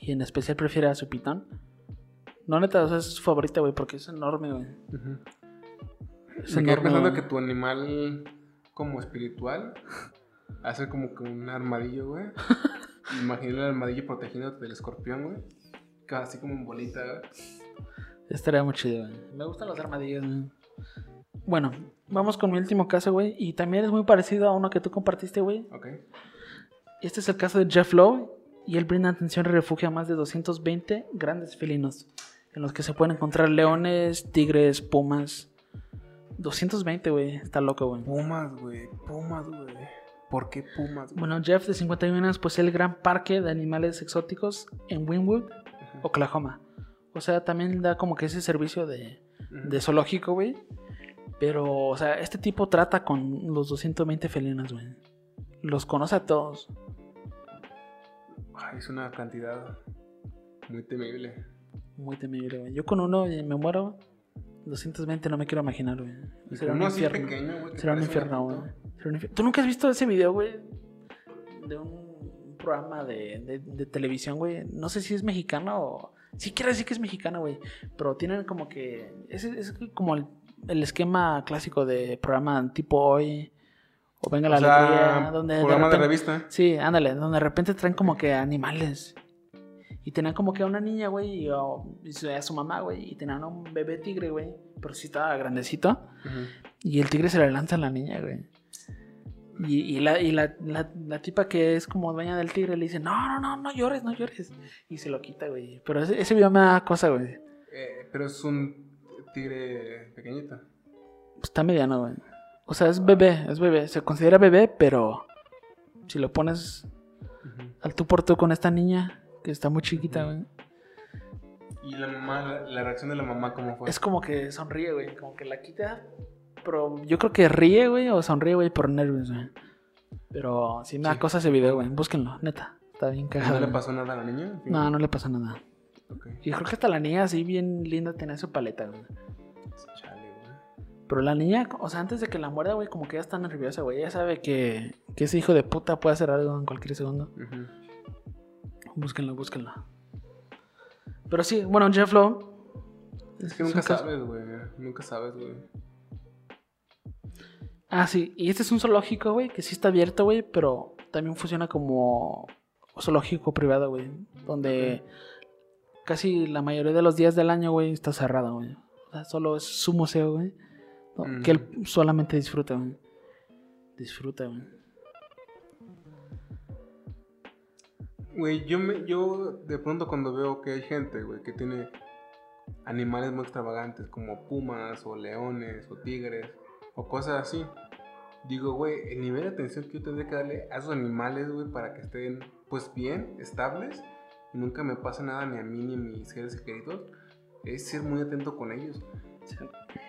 Y en especial prefiere a su pitón. No, neta, o sea, es su favorita, güey, porque es enorme, güey. Ujú. Es Me enorme, pensando güey. que tu animal como espiritual hace como que un armadillo, güey. Imaginé el armadillo protegiéndote del escorpión, güey. Casi como en bolita, güey. Estaría muy chido, güey. Me gustan los armadillos, güey. Bueno, vamos con mi último caso, güey. Y también es muy parecido a uno que tú compartiste, güey. Ok. Este es el caso de Jeff Lowe. Y él brinda atención y refugio a más de 220 grandes felinos. En los que se pueden encontrar leones, tigres, pumas. 220, güey. Está loco, güey. Pumas, güey. Pumas, güey. ¿Por qué pumas? Bueno, Jeff, de 51 años, posee el gran parque de animales exóticos en Wynwood, Oklahoma. O sea, también da como que ese servicio de, de zoológico, güey. Pero, o sea, este tipo trata con los 220 felinos, güey. Los conoce a todos. Ay, es una cantidad muy temible. Muy temible, güey. Yo con uno me muero. 220 no me quiero imaginar, güey. Será un infierno. pequeño, güey. que Será un infierno, güey. Será un infier- ¿Tú nunca has visto ese video, güey? De un programa de, de- de televisión, güey. No sé si es mexicano o... Sí quiero decir que es mexicano, güey. Pero tienen como que... Es, es como el, el esquema clásico de programa tipo hoy. O venga la O sea, alegría. Donde programa de repente- revista. Sí, ándale. Donde de repente traen como que animales. Y tenían como que a una niña, güey. Y, a su mamá, güey. Y tenían a un bebé tigre, güey. Pero sí estaba grandecito. Y el tigre se le lanza a la niña, güey. Y, y la, y la, la- la tipa que es como dueña del tigre le dice, no, no, no, no llores, no llores. Y se lo quita, güey. Pero ese, ese video me da cosa, güey. Eh, pero es un tigre pequeñito. Pues Está mediano, güey. O sea, es bebé, es bebé. Se considera bebé, pero si lo pones al tú por tú con esta niña, que está muy chiquita, güey. Y la mamá, la, la reacción de la mamá, ¿cómo fue? Es como que sonríe, güey. Como que la quita. Pero yo creo que ríe, güey, o sonríe, güey, por nervios, güey. Pero sí me da Sí. cosa ese video, güey. Búsquenlo, neta. Está bien cagado. ¿No le pasó nada a la niña? No, no le pasa nada. Ok. Y creo que hasta la niña así bien linda tenía su paleta, güey. Pero la niña, o sea, antes de que la muerda, güey, como que ya está nerviosa, güey. Ella sabe que, que ese hijo de puta puede hacer algo en cualquier segundo. Ujú. Búsquenlo, búsquenlo. Pero sí, bueno, Jeff Lowe. Es que un nunca sabes, güey. Nunca sabes, güey. Ah, sí. Y este es un zoológico, güey, que sí está abierto, güey, pero también funciona como zoológico privado, güey. Donde casi la mayoría de los días del año, güey, está cerrado, güey. O sea, solo es su museo, güey. ¿No? Mm. Que él solamente disfruta. Disfruta, güey. Güey, yo, me, yo de pronto cuando veo que hay gente, güey, que tiene animales muy extravagantes como pumas o leones o tigres o cosas así, digo, güey, el nivel de atención que yo tendría que darle a esos animales, güey, para que estén, pues bien, estables y nunca me pase nada ni a mí ni a mis seres queridos, es ser muy atento con ellos.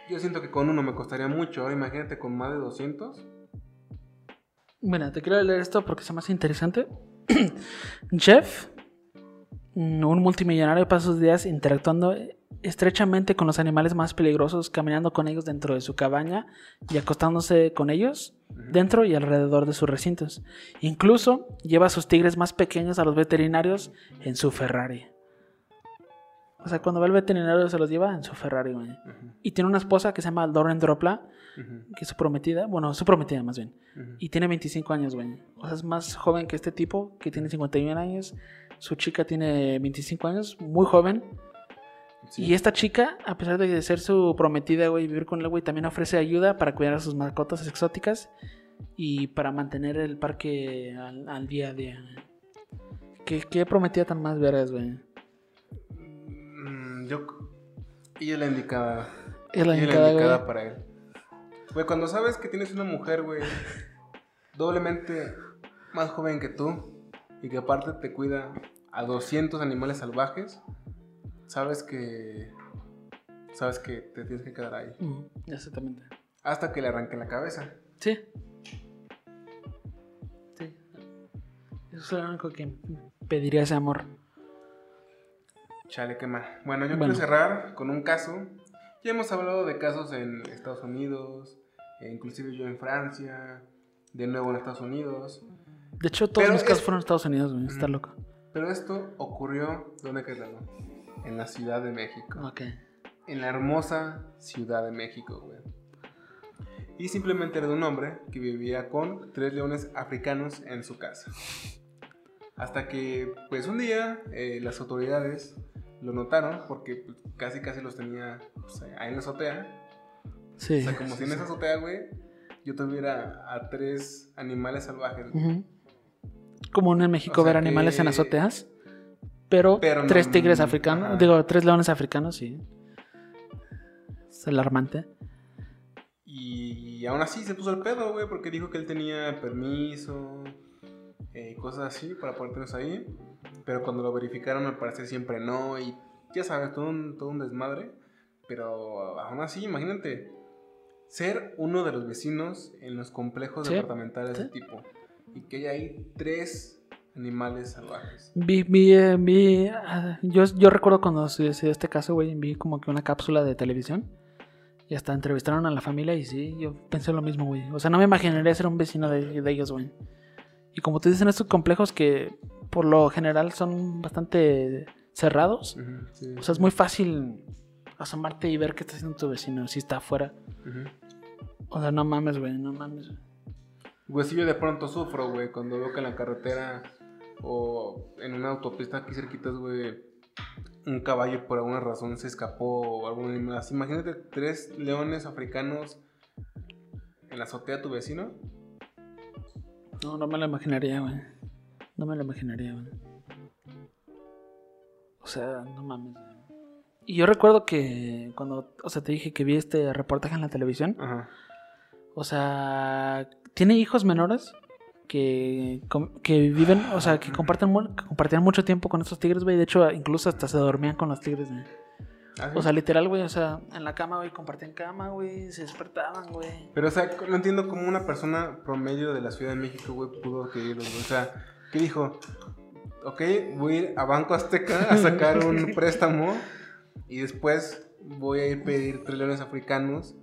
Yo siento que con uno me costaría mucho, ahora imagínate con más de 200. Mira, te quiero leer esto porque se me hace interesante. Jeff, un multimillonario, pasa sus días interactuando estrechamente con los animales más peligrosos, caminando con ellos dentro de su cabaña y acostándose con ellos dentro y alrededor de sus recintos. Incluso lleva a sus tigres más pequeños a los veterinarios en su Ferrari. O sea, cuando va al veterinario se los lleva en su Ferrari, güey. Y tiene una esposa que se llama Lauren Dropla, que es su prometida. Bueno, su prometida más bien. Y tiene 25 años, güey. O sea, es más joven que este tipo, que tiene 51 años. Su chica tiene 25 años, muy joven. Sí. Y esta chica, a pesar de ser su prometida, güey, vivir con él, güey, también ofrece ayuda para cuidar a sus mascotas exóticas y para mantener el parque al, al día a día. ¿Qué, qué prometida tan más veras, güey? Yo. Ella es la indicada. Es la indicada, la indicada güey. para él. Güey, cuando sabes que tienes una mujer, güey, doblemente más joven que tú y que aparte te cuida a 200 animales salvajes, sabes que. Sabes que te tienes que quedar ahí. Mm, exactamente. Hasta que le arranquen la cabeza. Sí. Sí. Eso es lo único que pediría ese amor. Chale, qué mal. Bueno, yo Bueno. quiero cerrar con un caso. Ya hemos hablado de casos en Estados Unidos, e inclusive yo en Francia, de nuevo en Estados Unidos. De hecho, todos Pero mis casos es- fueron en Estados Unidos, güey. Está loco. Pero esto ocurrió, ¿dónde crees? En la Ciudad de México. Ok. En la hermosa Ciudad de México, güey. Y simplemente era de un hombre que vivía con tres leones africanos en su casa. Hasta que, pues un día, eh, las autoridades lo notaron porque pues, casi casi los tenía pues, ahí en la azotea. Sí. O sea, como si en esa azotea, güey, yo tuviera a tres animales salvajes. Común en México O sea ver animales en azoteas. Pero, Pero no- tres tigres africanos, ajá. digo, tres leones africanos, sí. Es alarmante. Y aún así se puso el pedo, güey, porque dijo que él tenía permiso eh, cosas así para poder tenerlos ahí. Pero cuando lo verificaron, al parecer siempre no. Y ya sabes, todo un, todo un desmadre. Pero aún así, imagínate ser uno de los vecinos en los complejos Sí, departamentales de sí. tipo. Y que haya ahí tres animales salvajes. Vi, vi, eh, vi, ah, yo, yo recuerdo cuando se se dio este caso, güey, vi como que una cápsula de televisión y hasta entrevistaron a la familia y sí, yo pensé lo mismo, güey. O sea, no me imaginaría ser un vecino de, de ellos, güey. Y como tú dices, en estos complejos que por lo general son bastante cerrados, sí. o sea, es muy fácil asomarte y ver qué está haciendo tu vecino, si está afuera. O sea, no mames, güey, no mames. Güey, si yo de pronto sufro, güey, cuando veo que en la carretera o en una autopista aquí cerquitas, güey, un caballo por alguna razón se escapó o animal. así. Imagínate tres leones africanos en la azotea de tu vecino. No, no me lo imaginaría, güey. No me lo imaginaría, güey. O sea, no mames. güey. Y yo recuerdo que cuando, o sea, te dije que vi este reportaje en la televisión, Ajá. o sea, tiene hijos menores que, que viven, o sea, que comparten que compartían mucho tiempo con estos tigres, güey. De hecho, incluso hasta se dormían con los tigres, güey. ¿Ah, sí? O sea, literal, güey, o sea, en la cama, güey, compartían cama, güey, se despertaban, güey. Pero, o sea, no entiendo cómo una persona promedio de la Ciudad de México, güey, pudo adquirirlos, güey. O sea, ¿qué dijo? Ok, voy a ir a Banco Azteca a sacar un préstamo y después voy a ir a pedir tres leones africanos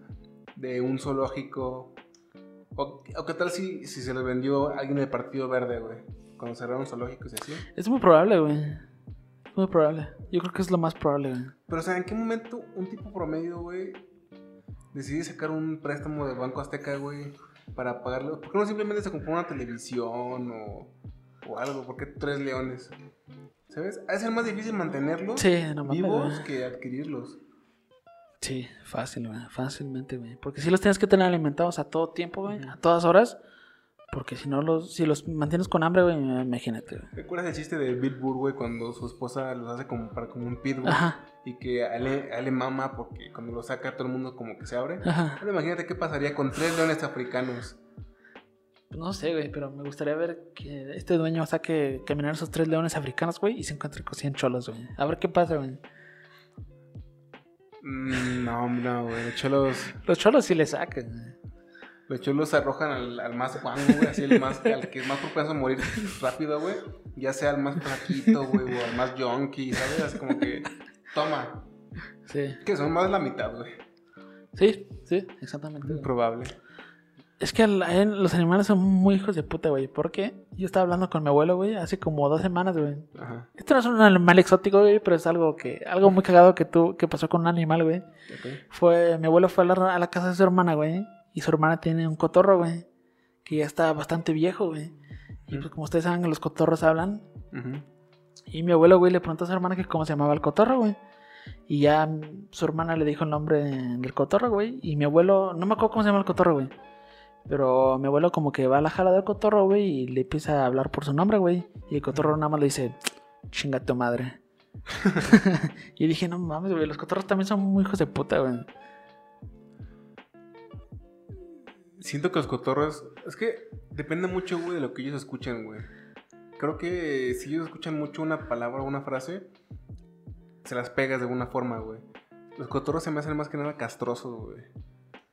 de un zoológico. O, o qué tal si, si se los vendió alguien del Partido Verde, güey. Cuando cerraron zoológicos y así. Es muy probable, güey. Muy probable. Yo creo que es lo más probable, güey. Pero, o sea, ¿en qué momento un tipo promedio, güey, decide sacar un préstamo de Banco Azteca, güey, para pagarlo? ¿Por qué no simplemente se compró una televisión o, o algo? ¿Por qué tres leones? ¿Sabes? Ha de ser más difícil mantenerlos Sí, no vivos que adquirirlos. Sí, fácil, güey. Fácilmente, güey. Porque si los tienes que tener alimentados a todo tiempo, güey. A todas horas. Porque si no los, si los mantienes con hambre, güey, imagínate, güey. ¿Recuerdas el chiste de Bill Burr, güey, cuando su esposa los hace como para como un pitbull? Ajá, Y que a él, a él le mama porque cuando lo saca todo el mundo como que se abre. ajá. Imagínate qué pasaría con tres leones africanos. No sé, güey, pero me gustaría ver que este dueño saque caminar esos tres leones africanos, güey, y se encuentre con 100 cholos, güey. A ver qué pasa, güey. Mm, no, no, güey. Los cholos, Los cholos sí le sacan, güey. Los cholos arrojan al, al más guango, güey. Así el más, al que es más propenso a morir rápido, güey. Ya sea al más flaquito, güey, o al más junkie, ¿sabes? Así como que, toma. Sí. Que son más de la mitad, güey. Sí, sí, exactamente. Probable. Es que el- los animales son muy hijos de puta, güey. Porque yo estaba hablando con mi abuelo, güey, hace como dos semanas, güey. Ajá. Esto no es un animal exótico, güey, pero es algo que, algo muy cagado que tú, que pasó con un animal, güey. Ok. Fue, mi abuelo fue a la, a la casa de su hermana, güey. Y su hermana tiene un cotorro, güey. Que ya está bastante viejo, güey. Y pues como ustedes saben, los cotorros hablan. Ujú. Y mi abuelo, güey, le preguntó a su hermana que cómo se llamaba el cotorro, güey. Y ya su hermana le dijo el nombre del cotorro, güey. Y mi abuelo, no me acuerdo cómo se llama el cotorro, güey. Pero mi abuelo como que va a la jala del cotorro, güey, y le empieza a hablar por su nombre, güey. Y el cotorro nada más le dice, chinga tu madre. y dije, no mames, güey, los cotorros también son muy hijos de puta, güey. Siento que los cotorros. Es que depende mucho, güey, de lo que ellos escuchen, güey. Creo que si ellos escuchan mucho una palabra o una frase, se las pegas de alguna forma, güey. Los cotorros se me hacen más que nada castrosos, güey.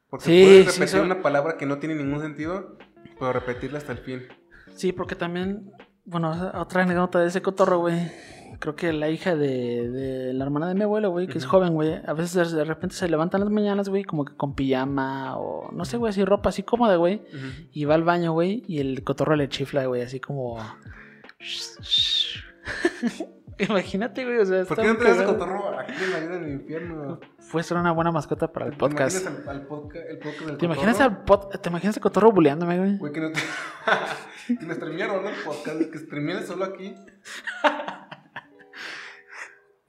Porque Sí, puedes sí, repetir una palabra que no tiene ningún sentido, pero repetirla hasta el fin. Sí, porque también, bueno, otra anécdota de ese cotorro, güey. Creo que la hija de, de la hermana de mi abuelo, güey, que es joven, güey, a veces de repente se levantan las mañanas, güey, como que con pijama o no sé, güey, así ropa así cómoda, güey. Y va al baño, güey, y el cotorro le chifla, güey, así como. Imagínate, güey, o sea, ¿Por qué no te cotorro aquí en la vida del infierno? Puede ser una buena mascota para el ¿Te podcast. imaginas al, al podca- el podcast del ¿Te imaginas, cotorro? al pod- ¿Te imaginas el cotorro buleándome, güey? Güey, que no te... que nos streamearon, ¿no? El podcast, que streamearon solo aquí.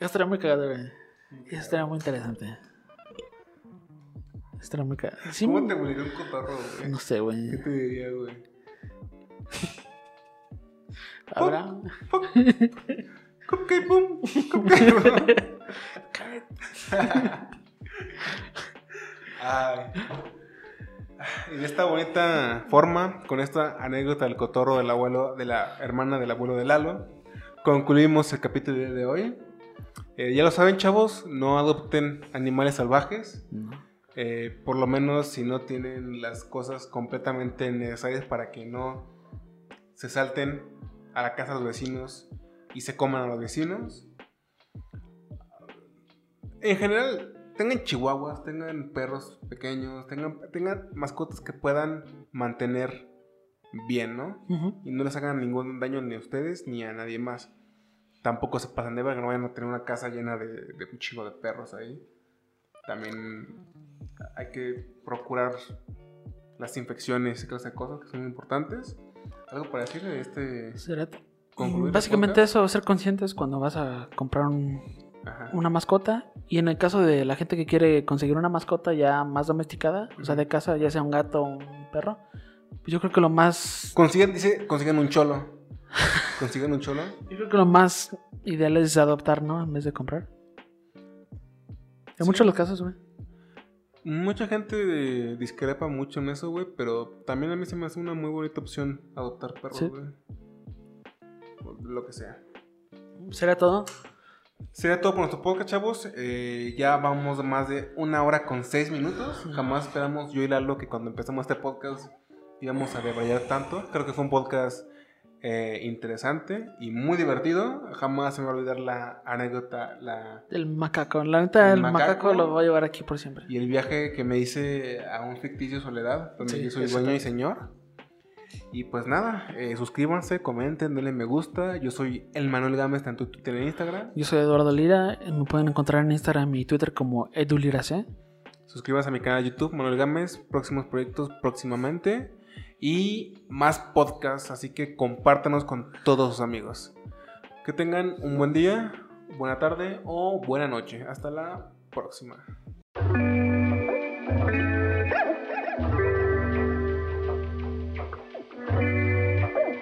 Estaría muy cagado, güey. Estaría muy interesante. Estaría muy cagado. Sí, ¿Cómo te moriría un cotorro, güey? No sé, ¿Qué güey. te diría, güey? Habrá. Cupcake boom, cupcake boom. Ay. Y de esta bonita forma, con esta anécdota del cotorro del abuelo, de la hermana del abuelo de Lalo, concluimos el capítulo de hoy. Eh, ya lo saben, chavos, no adopten animales salvajes. No. Eh, por lo menos si no tienen las cosas completamente necesarias para que no se salten a la casa de los vecinos y se coman a los vecinos. En general, tengan chihuahuas, tengan perros pequeños, tengan, tengan mascotas que puedan mantener bien, ¿no? Y no les hagan ningún daño ni a ustedes ni a nadie más. Tampoco se pasan de verga, no vayan a tener una casa llena de, de un chingo de perros ahí. También hay que procurar las infecciones y clase de cosas que son muy importantes. ¿Algo para decir de este? Será- ¿Concluir el Básicamente eso, ser conscientes cuando vas a comprar un- una mascota. Y en el caso de la gente que quiere conseguir una mascota ya más domesticada, o sea, de casa, ya sea un gato o un perro, pues yo creo que lo más. Consigan, dice, consigan un cholo. Consigan un cholo. Yo creo que lo más ideal es adoptar, ¿no? En vez de comprar. En Sí. muchos de los casos, güey. Mucha gente eh, discrepa mucho en eso, güey, pero también a mí se me hace una muy bonita opción adoptar perros, Sí. güey. Lo que sea. ¿Será todo? Sería todo por nuestro podcast, chavos. Eh, ya vamos más de una hora con seis minutos. Jamás esperamos yo y Lalo que cuando empezamos este podcast íbamos a debrayar tanto. Creo que fue un podcast eh, interesante y muy divertido. Jamás se me va a olvidar la anécdota la, El macaco. La neta, El el, macaco? macaco. lo voy a llevar aquí por siempre. y el viaje que me hice a un ficticio Soledad, donde Sí, yo soy dueño y señor. Y pues nada, eh, suscríbanse, comenten, denle me gusta. Yo soy el Manuel Gámez, tanto en Twitter e Instagram. Yo soy Eduardo Lira. Me pueden encontrar en Instagram y Twitter como edulirac. Suscríbanse a mi canal de YouTube, Manuel Gámez. Próximos proyectos próximamente. Y más podcasts, así que compártanos con todos sus amigos. Que tengan un buen día, buena tarde o buena noche. Hasta la próxima.